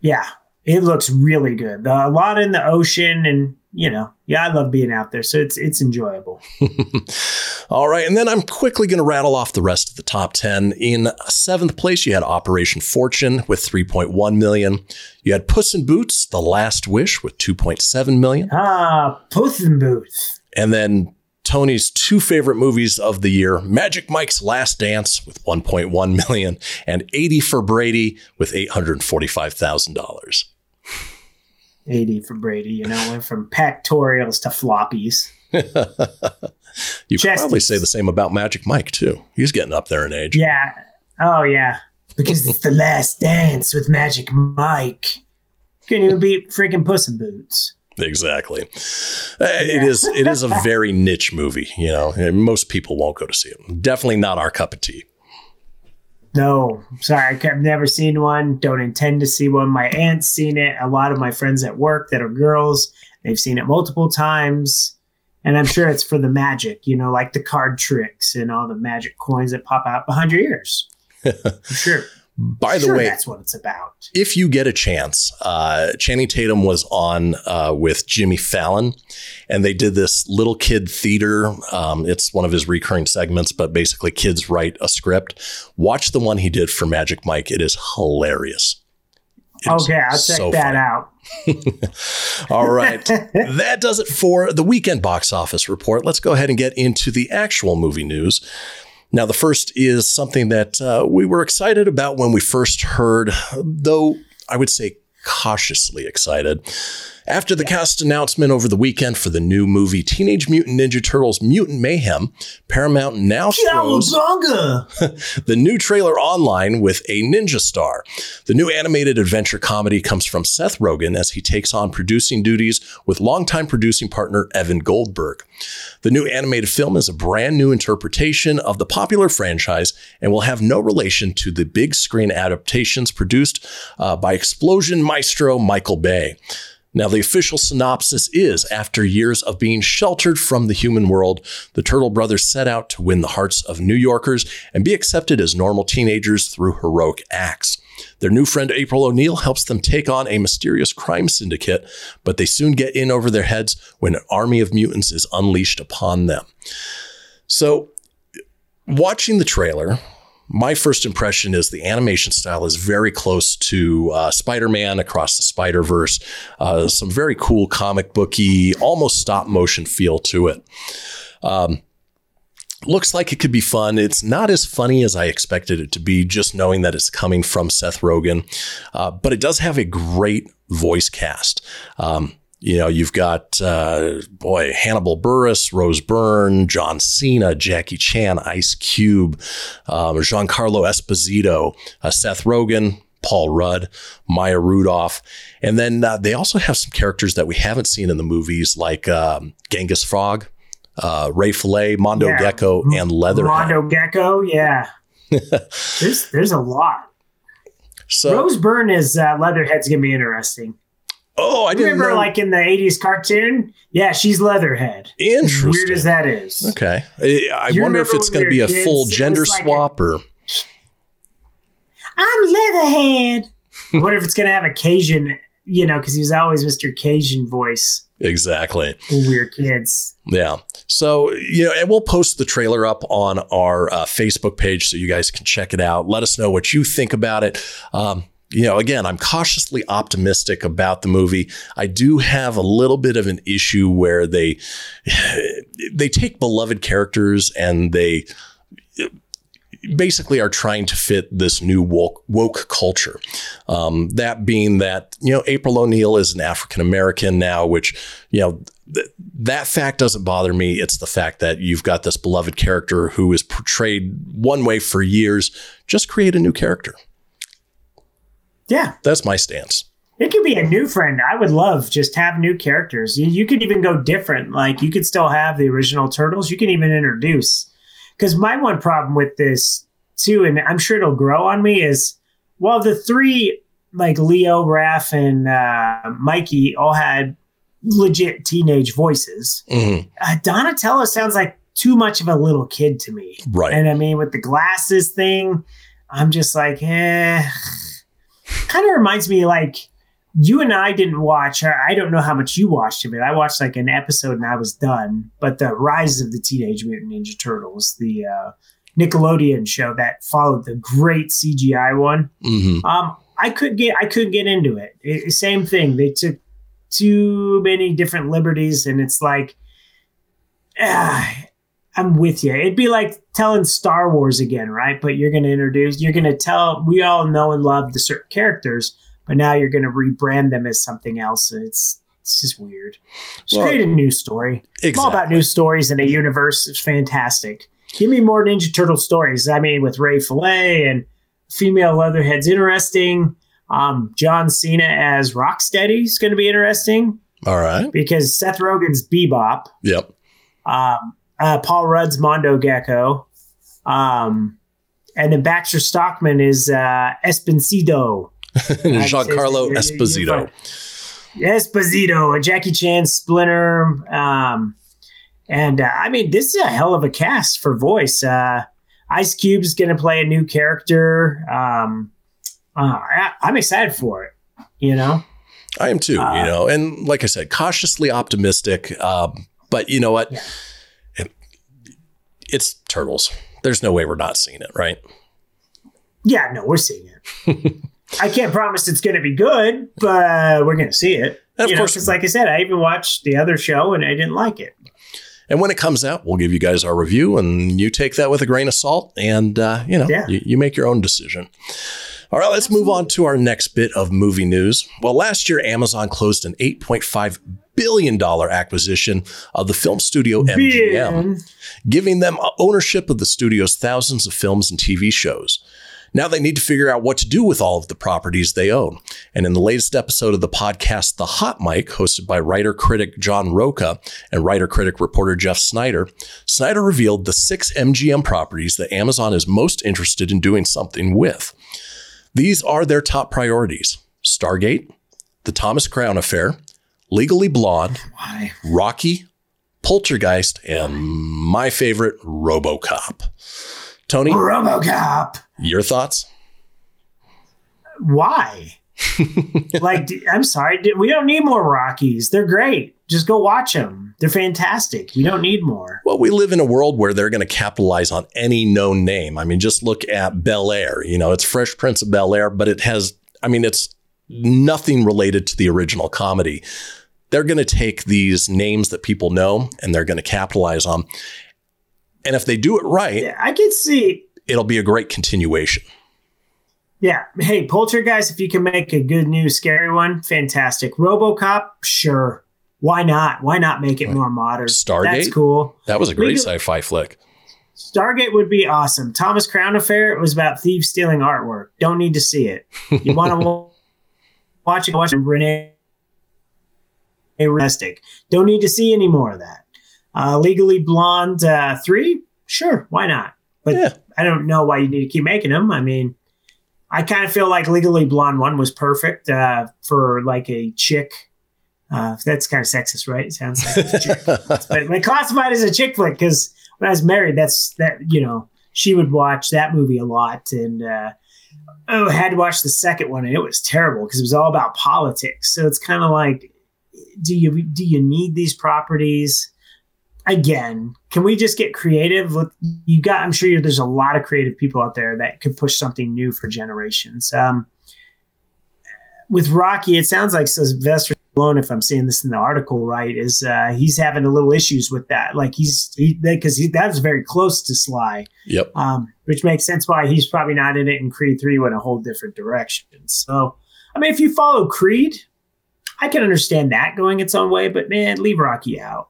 Speaker 2: Yeah, it looks really good. The, a lot in the ocean, and you know, yeah, I love being out there, so it's it's enjoyable.
Speaker 1: All right, and then I'm quickly going to rattle off the rest of the top 10. In seventh place, you had Operation Fortune with 3.1 million. You had Puss in Boots: The Last Wish with 2.7 million,
Speaker 2: Ah, Puss in Boots.
Speaker 1: and then Tony's two favorite movies of the year, Magic Mike's Last Dance with 1.1 million, and 80 for Brady with $845,000.
Speaker 2: 80 for Brady, you know, went from pectorials to floppies.
Speaker 1: You could probably say the same about Magic Mike too. He's getting up there in age.
Speaker 2: Yeah. Oh, yeah. Because it's the last dance with Magic Mike. Couldn't even beat freaking Puss in Boots.
Speaker 1: Exactly. Uh, It is it is a very niche movie, you know. Most people won't go to see it. Definitely not our cup of tea.
Speaker 2: No, sorry, I've never seen one. Don't intend to see one. My aunt's seen it. A lot of my friends at work that are girls, they've seen it multiple times. And I'm sure it's for the magic, you know, like the card tricks and all the magic coins that pop out behind your ears. Sure.
Speaker 1: By the way,
Speaker 2: that's what it's about.
Speaker 1: if you get a chance, uh, Channing Tatum was on uh, with Jimmy Fallon, and they did this little kid theater. Um, it's one of his recurring segments, but basically, kids write a script. Watch the one he did for Magic Mike. It is hilarious. It
Speaker 2: Okay, I'll check
Speaker 1: so
Speaker 2: that out.
Speaker 1: All right. that does it for the weekend box office report. Let's go ahead and get into the actual movie news. Now, the first is something that uh, we were excited about when we first heard, though I would say cautiously excited. After the cast announcement over the weekend for the new movie Teenage Mutant Ninja Turtles Mutant Mayhem, Paramount now throws
Speaker 2: Cowabunga!
Speaker 1: the new trailer online with a ninja star. The new animated adventure comedy comes from Seth Rogen as he takes on producing duties with longtime producing partner Evan Goldberg. The new animated film is a brand new interpretation of the popular franchise and will have no relation to the big screen adaptations produced uh, by explosion maestro Michael Bay. Now, the official synopsis is after years of being sheltered from the human world, the Turtle Brothers set out to win the hearts of New Yorkers and be accepted as normal teenagers through heroic acts. Their new friend April O'Neil helps them take on a mysterious crime syndicate, but they soon get in over their heads when an army of mutants is unleashed upon them. So, watching the trailer, my first impression is the animation style is very close to uh, Spider-Man across the Spider-Verse. Uh, some very cool comic booky, almost stop motion feel to it. Um, looks like it could be fun. It's not as funny as I expected it to be, just knowing that it's coming from Seth Rogen. Uh, but it does have a great voice cast. Um, you know, you've got, uh, boy, Hannibal Buress, Rose Byrne, John Cena, Jackie Chan, Ice Cube, um, Giancarlo Esposito, uh, Seth Rogen, Paul Rudd, Maya Rudolph. And then uh, they also have some characters that we haven't seen in the movies, like um, Genghis Frog, uh, Ray Fillet, Mondo
Speaker 2: Yeah.
Speaker 1: Gecko, and Leatherhead.
Speaker 2: Mondo Gecko, yeah. there's there's a lot.
Speaker 1: So,
Speaker 2: Rose Byrne is uh, Leatherhead's gonna be interesting.
Speaker 1: Oh, I didn't
Speaker 2: Remember,
Speaker 1: know.
Speaker 2: like in the '80s cartoon? Yeah, she's Leatherhead.
Speaker 1: Interesting.
Speaker 2: Weird as that is.
Speaker 1: Okay. I I wonder if it's going to be a
Speaker 2: kids,
Speaker 1: full gender
Speaker 2: like a-
Speaker 1: swap or.
Speaker 2: I'm Leatherhead. I wonder if it's gonna have a Cajun, you know, because he was always Mr. Cajun voice.
Speaker 1: Exactly.
Speaker 2: when we were kids.
Speaker 1: Yeah. So, you know, and we'll post the trailer up on our uh, Facebook page so you guys can check it out. Let us know what you think about it. Um, you know, again, I'm cautiously optimistic about the movie. I do have a little bit of an issue where they they take beloved characters and they basically are trying to fit this new woke, woke culture. Um, that being that, you know, April O'Neil is an African American now, which, you know, th- that fact doesn't bother me. It's the fact that you've got this beloved character who is portrayed one way for years. Just create a new character.
Speaker 2: Yeah.
Speaker 1: That's my stance.
Speaker 2: It could be a new friend. I would love just have new characters. You, you could even go different. Like you could still have the original turtles. You can even introduce. Because my one problem with this too, and I'm sure it'll grow on me, is well, the three like Leo, Raph, and uh, Mikey all had legit teenage voices.
Speaker 1: Mhm.
Speaker 2: Uh, Donatello sounds like too much of a little kid to me.
Speaker 1: Right.
Speaker 2: And I mean, with the glasses thing, I'm just like, eh. Kind of reminds me like you and I didn't watch. I don't know how much you watched of it. I watched like an episode and I was done. But the Rise of the Teenage Mutant Ninja Turtles, the uh, Nickelodeon show that followed the great CGI one,
Speaker 1: Mhm.
Speaker 2: um, I could get I couldn't get into it. it. Same thing. They took too many different liberties, and it's like, ah, I'm with you. It'd be like telling Star Wars again, right? But you're going to introduce, you're going to tell. We all know and love the certain characters, but now you're going to rebrand them as something else. It's it's just weird. Just
Speaker 1: Well,
Speaker 2: create a new story. I'm all about new stories in a universe. It's fantastic. Give me more Ninja Turtle stories. I mean, with Ray Fillet and female Leatherhead's interesting. Um, John Cena as Rocksteady is going to be interesting
Speaker 1: All right.
Speaker 2: because Seth Rogen's Bebop.
Speaker 1: Yep.
Speaker 2: Um, uh, Paul Rudd's Mondo Gecko. Um, and then Baxter Stockman is uh, Esposito.
Speaker 1: Giancarlo Esposito.
Speaker 2: Esposito, and Jackie Chan, Splinter. Um, and uh, I mean, this is a hell of a cast for voice. Uh, Ice Cube's going to play a new character. Um, uh, I, I'm excited for it. You know,
Speaker 1: I am too,
Speaker 2: Uh,
Speaker 1: you know, and like I said, cautiously optimistic. Um, but you know what?
Speaker 2: Yeah.
Speaker 1: It- it's turtles. There's no way we're not seeing it, right?
Speaker 2: yeah, no, we're seeing it. I can't promise it's going to be good, but we're going to see it.
Speaker 1: And of
Speaker 2: You
Speaker 1: course-
Speaker 2: 'cause like I said, I even watched the other show and I didn't like it.
Speaker 1: And when it comes out, we'll give you guys our review, and you take that with a grain of salt, and uh, you know,
Speaker 2: Yeah.
Speaker 1: you, you make your own decision. All right, let's move on to our next bit of movie news. Well, last year, Amazon closed an $8.5 billion dollar acquisition of the film studio MGM. Giving them ownership of the studio's thousands of films and TV shows. Now they need to figure out what to do with all of the properties they own. And in the latest episode of the podcast, The Hot Mic, hosted by writer critic John Rocha and writer critic reporter Jeff Sneider, Sneider revealed the six MGM properties that Amazon is most interested in doing something with. These are their top priorities Stargate, The Thomas Crown Affair, Legally Blonde,
Speaker 2: Why?
Speaker 1: Rocky, Poltergeist, and my favorite, Robocop. Tony,
Speaker 2: Robocop.
Speaker 1: your thoughts?
Speaker 2: Why? like, I'm sorry. We don't need more Rockies. They're great. Just go watch them. They're fantastic. We don't need more.
Speaker 1: Well, we live in a world where they're going to capitalize on any known name. I mean, just look at Bel Air. You know, it's Fresh Prince of Bel Air, but it has, I mean, it's nothing related to the original comedy. They're going to take these names that people know and they're going to capitalize on. And if they do it right,
Speaker 2: Yeah, I can see.
Speaker 1: it'll be a great continuation.
Speaker 2: Yeah. Hey, Poltergeist, if you can make a good new scary one, fantastic. Robocop, sure. Why not? Why not make it more modern?
Speaker 1: Stargate?
Speaker 2: That's cool.
Speaker 1: That was a great
Speaker 2: Legal-
Speaker 1: sci fi flick.
Speaker 2: Stargate would be awesome. Thomas Crown Affair, it was about thieves stealing artwork. Don't need to see it. You want to watch watching watch. Rene Russo. Don't need to see any more of that. Uh, Legally Blonde uh, 3, sure, why not? But
Speaker 1: Yeah.
Speaker 2: I don't know why you need to keep making them. I mean, I kind of feel like Legally Blonde 1 was perfect uh, for like a chick. Uh, that's kind of sexist, right? It sounds like a chick but like classified as a chick flick because when I was married, that's that you know she would watch that movie a lot, and uh, oh, I had to watch the second one, and it was terrible because it was all about politics. So it's kind of like, do you do you need these properties? Again, can we just get creative? With you got, I'm sure there's a lot of creative people out there that could push something new for generations. Um, with Rocky, it sounds like Sylvester Stallone, if I'm seeing this in the article right, is uh, he's having a little issues with that. Like he's because he, he, that was very close to Sly.
Speaker 1: Yep.
Speaker 2: Um, which makes sense why he's probably not in it. And Creed Three went a whole different direction. So, I mean, if you follow Creed, I can understand that going its own way. But man, leave Rocky out.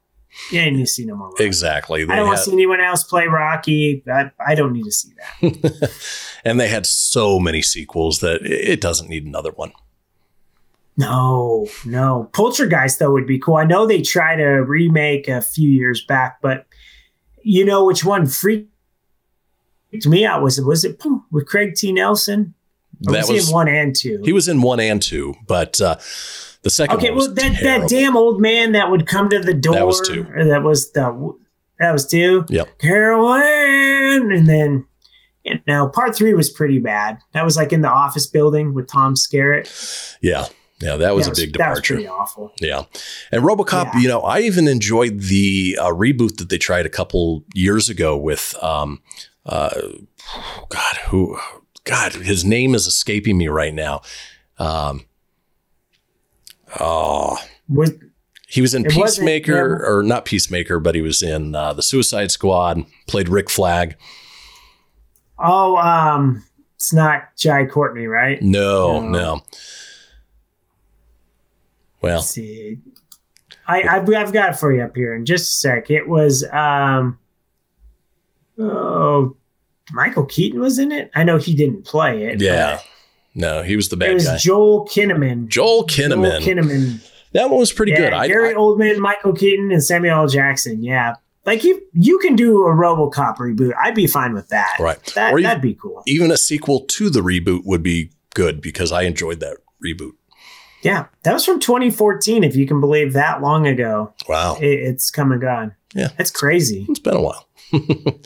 Speaker 2: Yeah, and you see no more. Rocky.
Speaker 1: Exactly.
Speaker 2: They I don't had, want to see anyone else play Rocky. I, I don't need to see that.
Speaker 1: and they had so many sequels that it doesn't need another one.
Speaker 2: No, no. Poltergeist though would be cool. I know they tried to remake a few years back, but you know which one freaked me out was it was it with Craig T. Nelson? Or that was, was in one and two.
Speaker 1: He was in one and two, but uh, the second. Okay, well
Speaker 2: that that damn old man that would come to the door. That was two. That was the that was two.
Speaker 1: Yep.
Speaker 2: Carol Anne, and then you know part three was pretty bad. That was like in the office building with Tom Skerritt.
Speaker 1: Yeah. Yeah, that was, that was a big departure.
Speaker 2: That was awful.
Speaker 1: Yeah, and RoboCop. Yeah. You know, I even enjoyed the uh, reboot that they tried a couple years ago with, um, uh, God, who, God, his name is escaping me right now. Um, oh,
Speaker 2: was,
Speaker 1: he was in Peacemaker, or not Peacemaker, but he was in uh, the Suicide Squad. Played Rick Flag.
Speaker 2: Oh, um, it's not Jai Courtney, right?
Speaker 1: No, no. no. Well,
Speaker 2: see, I, I've, I've got it for you up here in just a sec. It was, um, oh, Michael Keaton was in it. I know he didn't play it.
Speaker 1: Yeah, no, he was the bad it was guy.
Speaker 2: Joel Kinnaman.
Speaker 1: Joel Kinnaman.
Speaker 2: Joel Kinnaman.
Speaker 1: That one was pretty
Speaker 2: yeah,
Speaker 1: good.
Speaker 2: I, Gary I, Oldman, Michael Keaton, and Samuel L. Jackson. Yeah, like you, you can do a RoboCop reboot. I'd be fine with that.
Speaker 1: Right,
Speaker 2: that, or that'd be cool.
Speaker 1: Even a sequel to the reboot would be good because I enjoyed that reboot.
Speaker 2: Yeah, that was from 2014, if you can believe that long ago.
Speaker 1: Wow.
Speaker 2: It, it's come and gone.
Speaker 1: Yeah.
Speaker 2: It's crazy.
Speaker 1: It's been a while.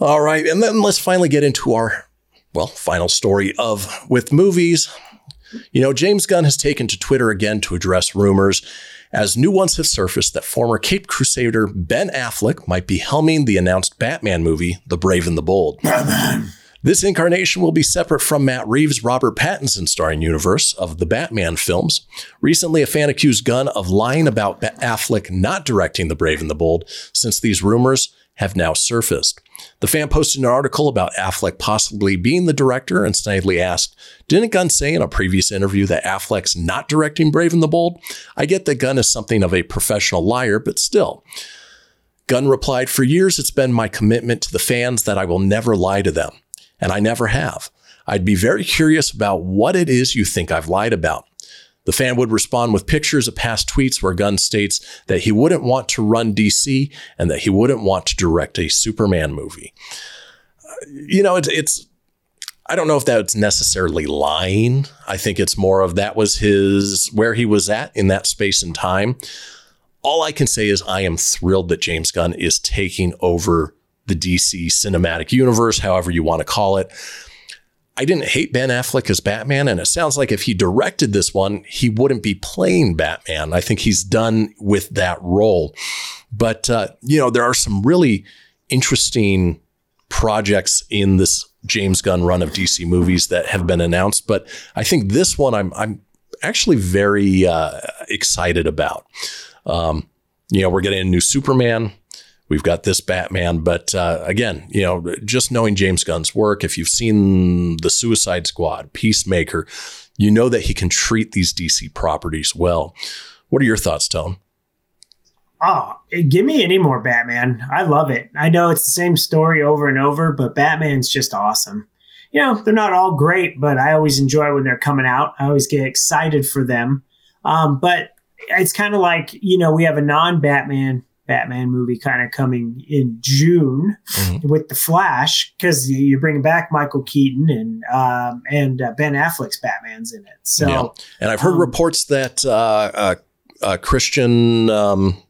Speaker 1: All right. And then let's finally get into our, well, final story of with movies. You know, James Gunn has taken to Twitter again to address rumors as new ones have surfaced that former Cape Crusader Ben Affleck might be helming the announced Batman movie, The Brave and the Bold. Batman. This incarnation will be separate from Matt Reeves' Robert Pattinson starring universe of the Batman films. Recently, a fan accused Gunn of lying about Affleck not directing The Brave and the Bold, since these rumors have now surfaced. The fan posted an article about Affleck possibly being the director and snidely asked, Didn't Gunn say in a previous interview that Affleck's not directing Brave and the Bold? I get that Gunn is something of a professional liar, but still. Gunn replied, For years, it's been my commitment to the fans that I will never lie to them and I never have. I'd be very curious about what it is you think I've lied about. The fan would respond with pictures of past tweets where Gunn states that he wouldn't want to run DC and that he wouldn't want to direct a Superman movie. Uh, you know, it's, it's I don't know if that's necessarily lying. I think it's more of that was his where he was at in that space and time. All I can say is I am thrilled that James Gunn is taking over the DC cinematic universe, however you want to call it. I didn't hate Ben Affleck as Batman, and it sounds like if he directed this one, he wouldn't be playing Batman. I think he's done with that role. But, uh, you know, there are some really interesting projects in this James Gunn run of DC movies that have been announced. But I think this one I'm, I'm actually very uh, excited about. Um, you know, we're getting a new Superman. We've got this Batman, but uh, again, you know, just knowing James Gunn's work, if you've seen the Suicide Squad, Peacemaker, you know that he can treat these DC properties well. What are your thoughts, Tone?
Speaker 2: Oh, give me any more Batman. I love it. I know it's the same story over and over, but Batman's just awesome. You know, they're not all great, but I always enjoy when they're coming out. I always get excited for them. Um, but it's kind of like, you know, we have a non Batman Batman movie kind of coming in June mm-hmm. with the Flash because you're bringing back Michael Keaton and um, and uh, Ben Affleck's Batman's in it. So, yeah.
Speaker 1: and I've heard um, reports that uh, uh, uh Christian, um,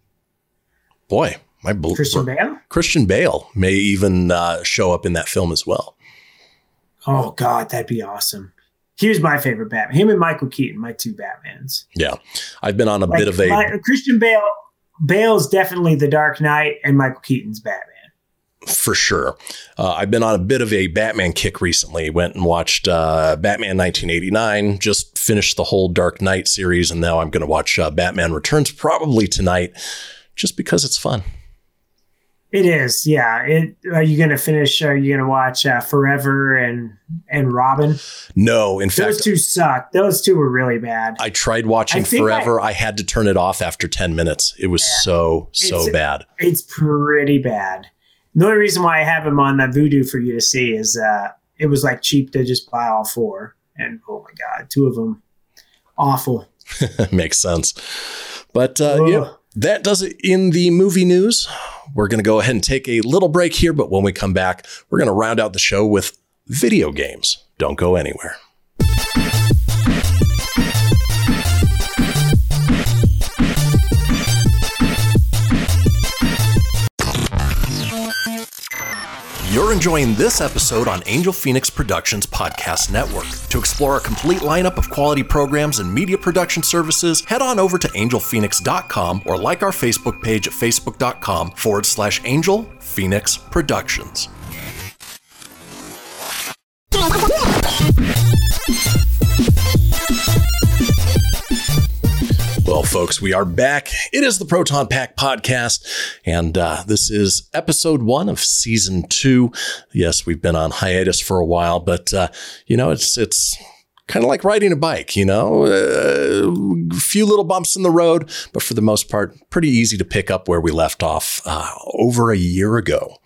Speaker 1: boy, my bl-
Speaker 2: Christian Bale,
Speaker 1: Christian Bale may even uh, show up in that film as well.
Speaker 2: Oh God, that'd be awesome. He was my favorite Batman. Him and Michael Keaton, my two Batmans.
Speaker 1: Yeah, I've been on a like, bit of a
Speaker 2: my, Christian Bale Bale's definitely the Dark Knight, and Michael Keaton's Batman.
Speaker 1: for sure. Uh, I've been on a bit of a Batman kick recently. Went and watched uh, Batman 1989. Just finished the whole Dark Knight series, and now I'm going to watch uh, Batman Returns probably tonight, just because it's fun.
Speaker 2: It is, yeah. It, are you going to finish? Are you going to watch uh, Forever and and Robin?
Speaker 1: No, in fact.
Speaker 2: Those two suck. Those two were really bad.
Speaker 1: I tried watching
Speaker 2: I
Speaker 1: Forever. I, had to turn it off after 10 minutes. It was so, so
Speaker 2: It's-
Speaker 1: bad.
Speaker 2: it's pretty bad. The only reason why I have them on that Voodoo for you to see is uh, it was like cheap to just buy all four, and oh my god, two of them awful.
Speaker 1: Makes sense. But uh, yeah, that does it in the movie news. We're going to go ahead and take a little break here, but when we come back, we're going to round out the show with video games. Don't go anywhere. You're enjoying this episode on Angel Fenix Productions Podcast Network. To explore a complete lineup of quality programs and media production services, head on over to angelfenix.com or like our Facebook page at facebook.com forward slash Angel Fenix Productions. Folks, we are back. It is the Proton Pack podcast, and uh, this is episode one of season two. Yes, we've been on hiatus for a while, but uh, you know, it's it's kind of like riding a bike. You know, a few little bumps in the road, but for the most part, pretty easy to pick up where we left off uh, over a year ago.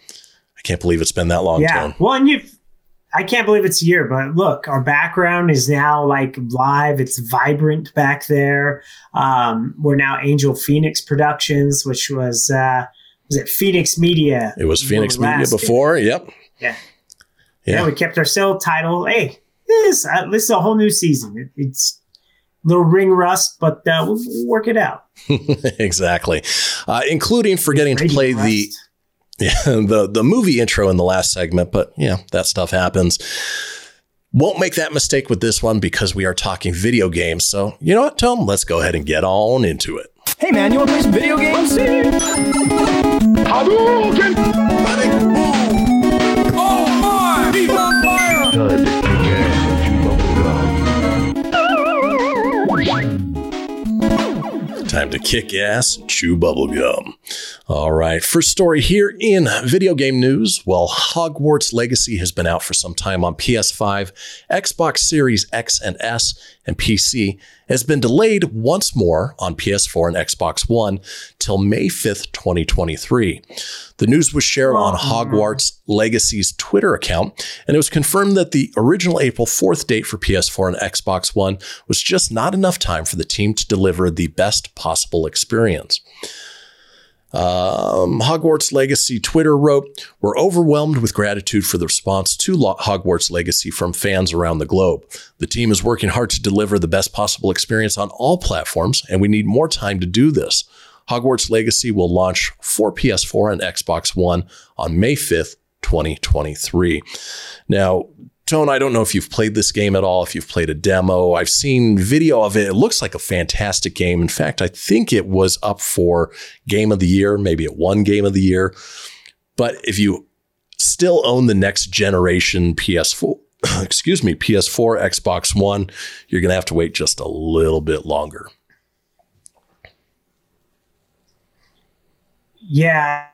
Speaker 1: I can't believe it's been that long.
Speaker 2: yeah.
Speaker 1: Tone.
Speaker 2: Well, and you, I can't believe it's a year, but look, our background is now like live. It's vibrant back there. Um, we're now Angel Fenix Productions, which was uh, was it Fenix Media?
Speaker 1: It was
Speaker 2: Fenix
Speaker 1: Media
Speaker 2: last did it.
Speaker 1: before. Yep.
Speaker 2: Yeah.
Speaker 1: Yeah.
Speaker 2: Yeah, we kept our sale title. Hey, this uh, this is a whole new season. It, it's little ring rust, but uh, we'll, work it out.
Speaker 1: exactly, uh, including forgetting to play the
Speaker 2: rust.
Speaker 1: Yeah, the the movie intro in the last segment, but yeah, that stuff happens. Won't make that mistake with this one because we are talking video games. So you know what, Tom? Let's go ahead and get on into it.
Speaker 6: Hey man, you wanna play some video games?
Speaker 1: Time to kick ass chew bubblegum. All right. First story here in video game news. Well, Hogwarts Legacy has been out for some time on PS5, Xbox Series X and S, and PC. Has been delayed once more on PS4 and Xbox One till May 5th, 2023. The news was shared on Hogwarts Legacy's Twitter account, and it was confirmed that the original April 4th date for PS4 and Xbox One was just not enough time for the team to deliver the best possible experience. Um, Hogwarts Legacy Twitter wrote, We're overwhelmed with gratitude for the response to Hogwarts Legacy from fans around the globe. The team is working hard to deliver the best possible experience on all platforms, and we need more time to do this. Hogwarts Legacy will launch for PS4 and Xbox One on May 5th, 2023. Now, Tone, I don't know if you've played this game at all, if you've played a demo. I've seen video of it. It looks like a fantastic game. In fact, I think it was up for game of the year, maybe it won game of the year. But if you still own the next generation PS4, excuse me, PS4, Xbox One, you're going to have to wait just a little bit longer.
Speaker 2: Yeah.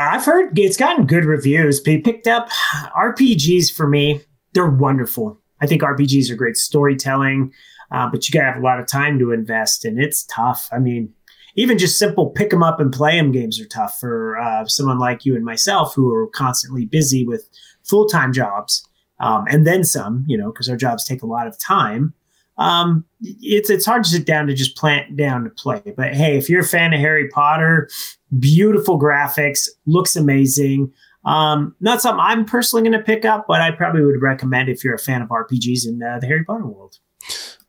Speaker 2: I've heard it's gotten good reviews. They picked up RPGs for me. They're wonderful. I think RPGs are great storytelling, uh, but you got to have a lot of time to invest, and it's tough. I mean, even just simple pick them up and play them games are tough for uh, someone like you and myself who are constantly busy with full time jobs um, and then some, you know, because our jobs take a lot of time. Um, it's it's hard to sit down to just plant down to play. But hey, if you're a fan of Harry Potter, beautiful graphics, looks amazing. Um, not something I'm personally going to pick up, but I probably would recommend if you're a fan of RPGs in uh, the Harry Potter world.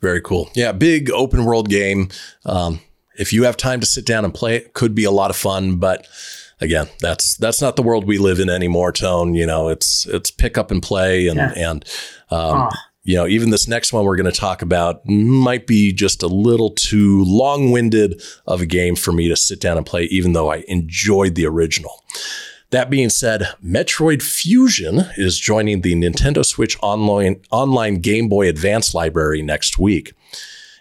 Speaker 1: Very cool. Yeah, big open world game. Um, if you have time to sit down and play it, could be a lot of fun. But again, that's that's not the world we live in anymore. Tone, you know, it's it's pick up and play, and
Speaker 2: Yeah.
Speaker 1: and um,
Speaker 2: Ah.
Speaker 1: You know, even this next one we're going to talk about might be just a little too long winded of a game for me to sit down and play, even though I enjoyed the original. That being said, Metroid Fusion is joining the Nintendo Switch online, online Game Boy Advance library next week.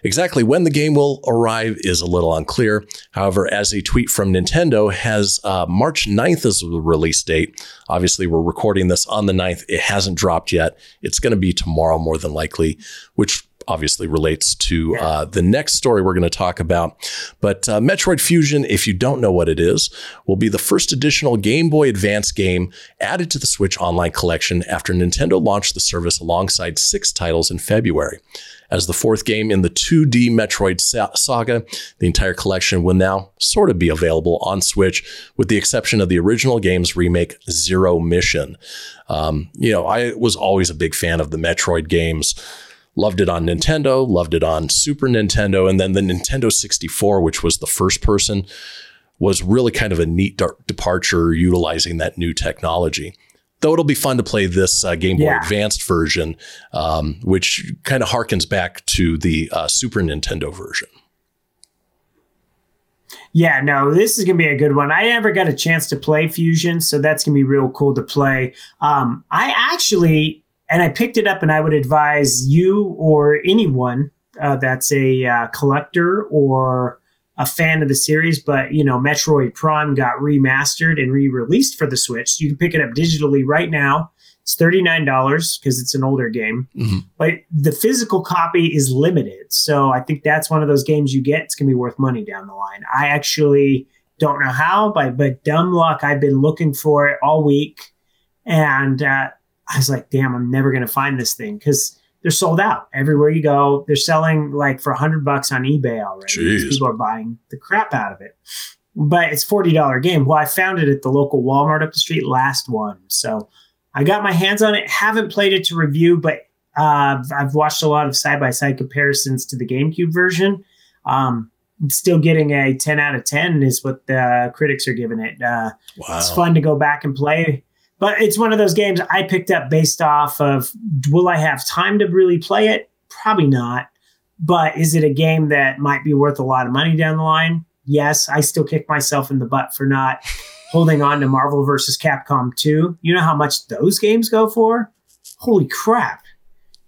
Speaker 1: Exactly when the game will arrive is a little unclear. However, as a tweet from Nintendo has uh, March 9th as the release date. Obviously, we're recording this on the 9th. It hasn't dropped yet. It's going to be tomorrow, more than likely, which obviously relates to uh, the next story we're going to talk about. But uh, Metroid Fusion, if you don't know what it is, will be the first additional Game Boy Advance game added to the Switch Online collection after Nintendo launched the service alongside six titles in February. As the fourth game in the 2D Metroid saga, the entire collection will now sort of be available on Switch, with the exception of the original game's remake, Zero Mission. Um, you know, I was always a big fan of the Metroid games. Loved it on Nintendo, loved it on Super Nintendo, and then the Nintendo 64, which was the first person, was really kind of a neat departure utilizing that new technology though it'll be fun to play this uh, Game Boy yeah. Advanced version, um, which kind of harkens back to the uh, Super Nintendo version.
Speaker 2: Yeah, no, this is gonna be a good one. I never got a chance to play Fusion, so that's gonna be real cool to play. Um, I actually, and I picked it up, and I would advise you or anyone uh, that's a uh, collector or a fan of the series, but you know, Metroid Prime got remastered and re-released for the Switch. You can pick it up digitally right now. It's $39 because it's an older game. Mm-hmm. But the physical copy is limited. So I think that's one of those games you get. It's going to be worth money down the line. I actually don't know how, but, but dumb luck, I've been looking for it all week. And uh, I was like, damn, I'm never going to find this thing because they're sold out everywhere you go. They're selling like for hundred bucks on eBay already. People are buying the crap out of it. But it's forty dollar game. Well, I found it at the local Walmart up the street last one, so I got my hands on it. Haven't played it to review, but uh, I've watched a lot of side by side comparisons to the GameCube version. Um, still getting a 10 out of 10 is what the critics are giving it. Uh, wow. It's fun to go back and play but it's one of those games I picked up based off of will I have time to really play it? Probably not. But is it a game that might be worth a lot of money down the line? Yes, I still kick myself in the butt for not holding on to Marvel versus Capcom 2. You know how much those games go for? Holy crap.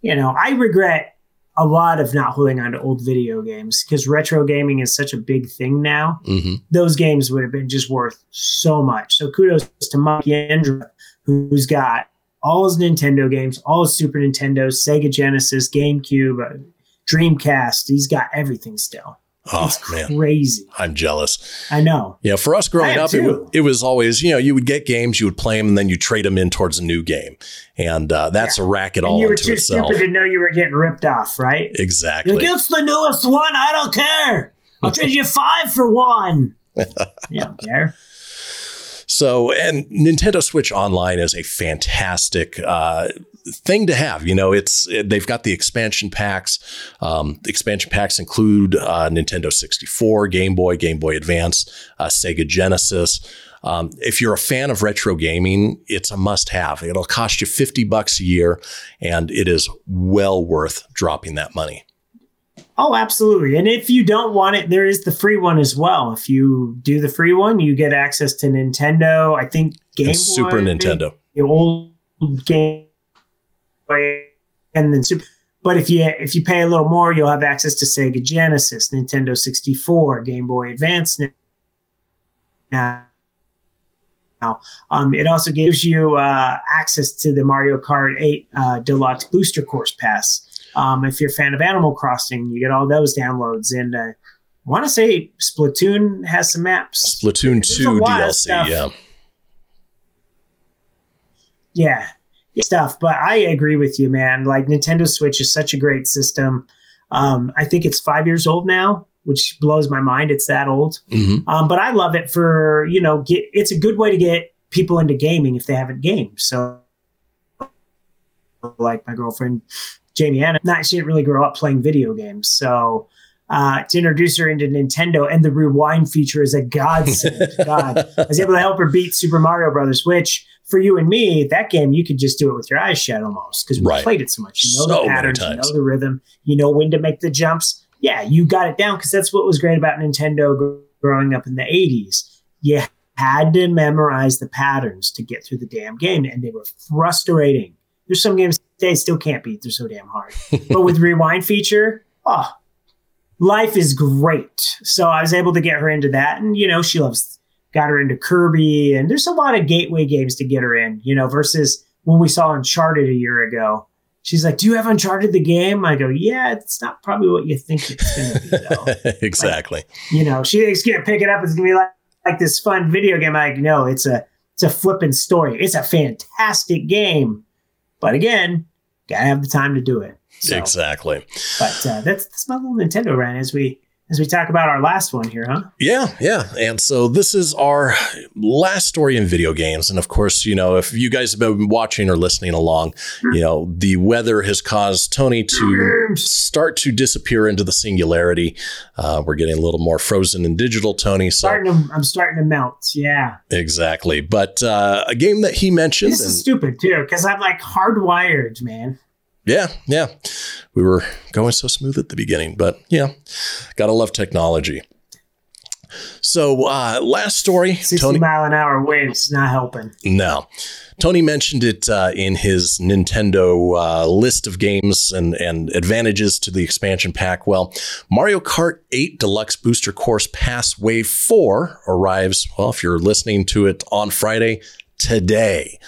Speaker 2: You know, I regret a lot of not holding on to old video games because retro gaming is such a big thing now. Mm-hmm. Those games would have been just worth so much. So kudos to Mike Yendra who's got all his Nintendo games, all his Super Nintendo, Sega Genesis, GameCube, uh, Dreamcast. He's got everything still. Oh it's man, crazy!
Speaker 1: I'm jealous.
Speaker 2: I know.
Speaker 1: Yeah, for us growing up, it, it, was always you know you would get games, you would play them, and then you trade them in towards a new game, and uh, that's yeah. a racket and all. You were too itself.
Speaker 2: stupid to know you were getting ripped off, right?
Speaker 1: Exactly.
Speaker 2: Like, it's the newest one. I don't care. I'll trade you five for one. you don't care.
Speaker 1: So, and Nintendo Switch Online is a fantastic uh, thing to have. You know, it's they've got the expansion packs. Um, the expansion packs include uh, Nintendo 64, Game Boy, Game Boy Advance, uh, Sega Genesis. Um, if you're a fan of retro gaming, it's a must have. It'll cost you 50 bucks a year, and it is well worth dropping that money.
Speaker 2: Oh, absolutely. And if you don't want it, there is the free one as well. If you do the free one, you get access to Nintendo. I think
Speaker 1: Game Boy, Super Nintendo,
Speaker 2: the old Game Boy, and then Super. But if you if you pay a little more, you'll have access to Sega Genesis, Nintendo 64, Game Boy Advance. Now, um, it also gives you uh, access to the Mario Kart 8 uh, Deluxe Booster Course Pass. Um, if you're a fan of Animal Crossing, you get all those downloads. And uh, I want to say Splatoon has some maps.
Speaker 1: Splatoon 2 DLC, yeah.
Speaker 2: Yeah, stuff. But I agree with you, man. Like Nintendo Switch is such a great system. Um, I think it's five years old now, which blows my mind. It's that old. Mm-hmm. Um, but I love it for, you know, get, it's a good way to get people into gaming if they haven't gamed. So, like my girlfriend Jamie Anna, not she didn't really grow up playing video games, so uh, to introduce her into Nintendo, and the rewind feature is a godsend. God, I was able to help her beat Super Mario Brothers, which for you and me, that game you could just do it with your eyes shut almost because we
Speaker 1: Right.
Speaker 2: played it so much. You know
Speaker 1: So
Speaker 2: the patterns, you know the rhythm, you know when to make the jumps. Yeah, you got it down because that's what was great about Nintendo gr- growing up in the '80s. You had to memorize the patterns to get through the damn game, and they were frustrating. There's some games they still can't beat; they're so damn hard. but with rewind feature, oh, life is great. So I was able to get her into that, and you know she loves. Got her into Kirby, and there's a lot of gateway games to get her in. You know, versus when we saw Uncharted a year ago. She's like, "Do you have Uncharted the game?" I go, "Yeah, it's not probably what you think it's going to be, though."
Speaker 1: exactly.
Speaker 2: you know, she thinks gonna pick it up. It's gonna be like like this fun video game. I'm like, no, it's a it's a flipping story. It's a fantastic game, but again, gotta have the time to do it. So,
Speaker 1: Exactly.
Speaker 2: But uh, that's that's my little Nintendo rant as we as we talk about our last one here, huh?
Speaker 1: Yeah, yeah. And so this is our last story in video games. And of course, you know, if you guys have been watching or listening along, you know, the weather has caused Tony to start to disappear into the singularity. Uh, we're getting a little more frozen in digital, Tony. So
Speaker 2: Starting to, I'm starting to melt. Yeah,
Speaker 1: exactly. But uh, a game that he mentioned.
Speaker 2: this is
Speaker 1: and-
Speaker 2: stupid too because I'm like hardwired, man.
Speaker 1: Yeah, yeah. We were going so smooth at the beginning, but yeah, gotta love technology. So, uh, last story,
Speaker 2: 60
Speaker 1: Tony.
Speaker 2: mile an hour winds not helping.
Speaker 1: No. Tony mentioned it uh, in his Nintendo uh, list of games and, and advantages to the expansion pack. Well, Mario Kart 8 Deluxe Booster Course Pass Wave 4 arrives, well, if you're listening to it on Friday, today.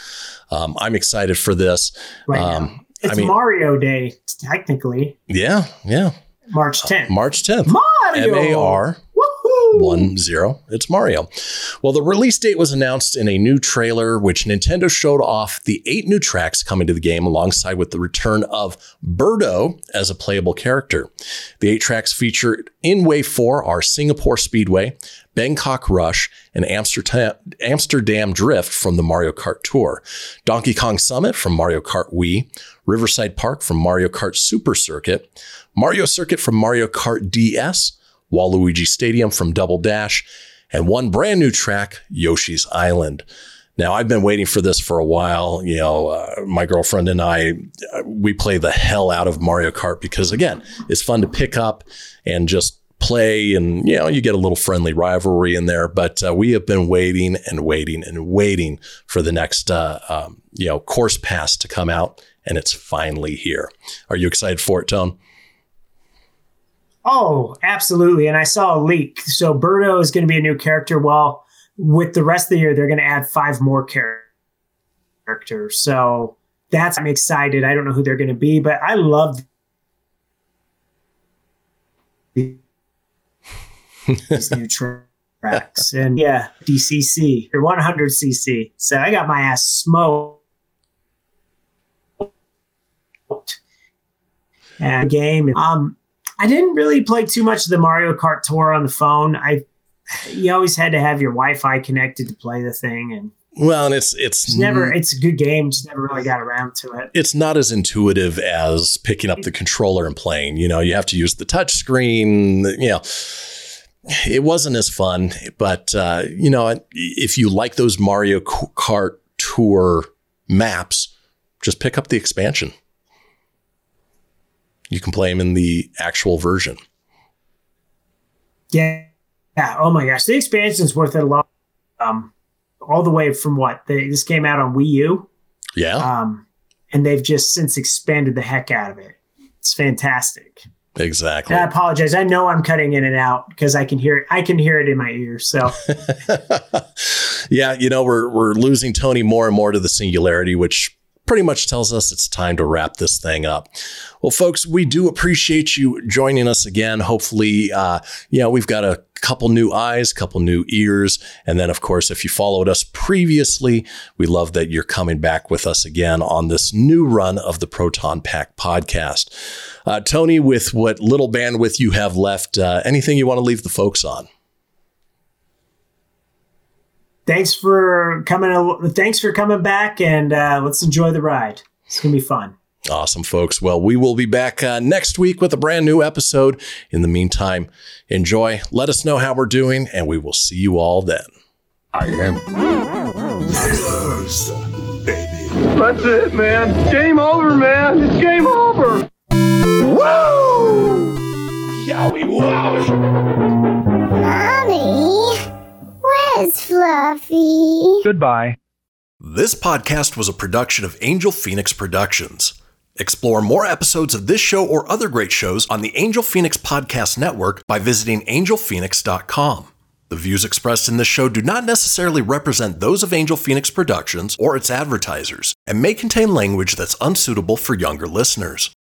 Speaker 1: Um, I'm excited for this.
Speaker 2: Right now.
Speaker 1: Um,
Speaker 2: It's
Speaker 1: I mean,
Speaker 2: Mario Day, technically.
Speaker 1: yeah, yeah.
Speaker 2: March uh, 10th.
Speaker 1: March 10th.
Speaker 2: Mario!
Speaker 1: M A R one zero. It's Mario. Well, the release date was announced in a new trailer, which Nintendo showed off the eight new tracks coming to the game, alongside with the return of Birdo as a playable character. The eight tracks featured in Wave Four are Singapore Speedway, Bangkok Rush, and Amsterdam, Drift from the Mario Kart Tour, Donkey Kong Summit from Mario Kart Wii, Riverside Park from Mario Kart Super Circuit, Mario Circuit from Mario Kart DS, Waluigi Stadium from Double Dash, and one brand new track, Yoshi's Island. Now, I've been waiting for this for a while. You know, uh, my girlfriend and I, uh, we play the hell out of Mario Kart because, again, it's fun to pick up and just play and, you know, you get a little friendly rivalry in there. But uh, we have been waiting and waiting and waiting for the next, uh, um, you know, course pass to come out, and it's finally here. Are you excited for it, Tone?
Speaker 2: Oh, absolutely. And I saw a leak. So Birdo is going to be a new character. Well, with the rest of the year, they're going to add five more characters. So that's I'm excited. I don't know who they're going to be, but I love these new tracks. And yeah, DCC or 100cc. So I got my ass smoked. And game. Um, I didn't really play too much of the Mario Kart Tour on the phone. I you always had to have your Wi-Fi connected to play the thing, and
Speaker 1: Well, and it's it's
Speaker 2: it's never it's a good game. Just never really got around to it.
Speaker 1: it's not as intuitive as picking up the controller and playing. You know, you have to use the touch screen. You know, it wasn't as fun. But uh, you know, if you like those Mario Kart Tour maps, just pick up the expansion. You can play them in the actual version.
Speaker 2: Yeah, yeah. Oh my gosh, the expansion's worth it a lot. Um, all the way from what they, this came out on Wii U.
Speaker 1: Yeah,
Speaker 2: Um, and they've just since expanded the heck out of it. It's fantastic.
Speaker 1: Exactly.
Speaker 2: And I apologize. I know I'm cutting in and out because I can hear it. I can hear it in my ear. So
Speaker 1: yeah, you know, we're we're losing Tony more and more to the singularity, which pretty much tells us it's time to wrap this thing up. Well, folks, we do appreciate you joining us again. Hopefully, uh, you know, we've got a couple new eyes, a couple new ears. And then, of course, if you followed us previously, we love that you're coming back with us again on this new run of the Proton Pack podcast. Uh, Tony, with what little bandwidth you have left, uh, anything you want to leave the folks on?
Speaker 2: thanks for coming. Thanks for coming back, and uh, let's enjoy the ride. It's gonna be fun.
Speaker 1: Awesome, folks. Well, we will be back uh, next week with a brand new episode. In the meantime, enjoy. Let us know how we're doing, and we will see you all then.
Speaker 3: I am.
Speaker 7: Yes, baby.
Speaker 6: That's it, man. Game over, man. It's game over.
Speaker 7: Woo! Yowie wowie!
Speaker 8: Mommy, where's Fluffy?
Speaker 6: Goodbye.
Speaker 1: This podcast was a production of Angel Fenix Productions. Explore more episodes of this show or other great shows on the Angel Fenix Podcast Network by visiting angelfenix.com. The views expressed in this show do not necessarily represent those of Angel Fenix Productions or its advertisers and may contain language that's unsuitable for younger listeners.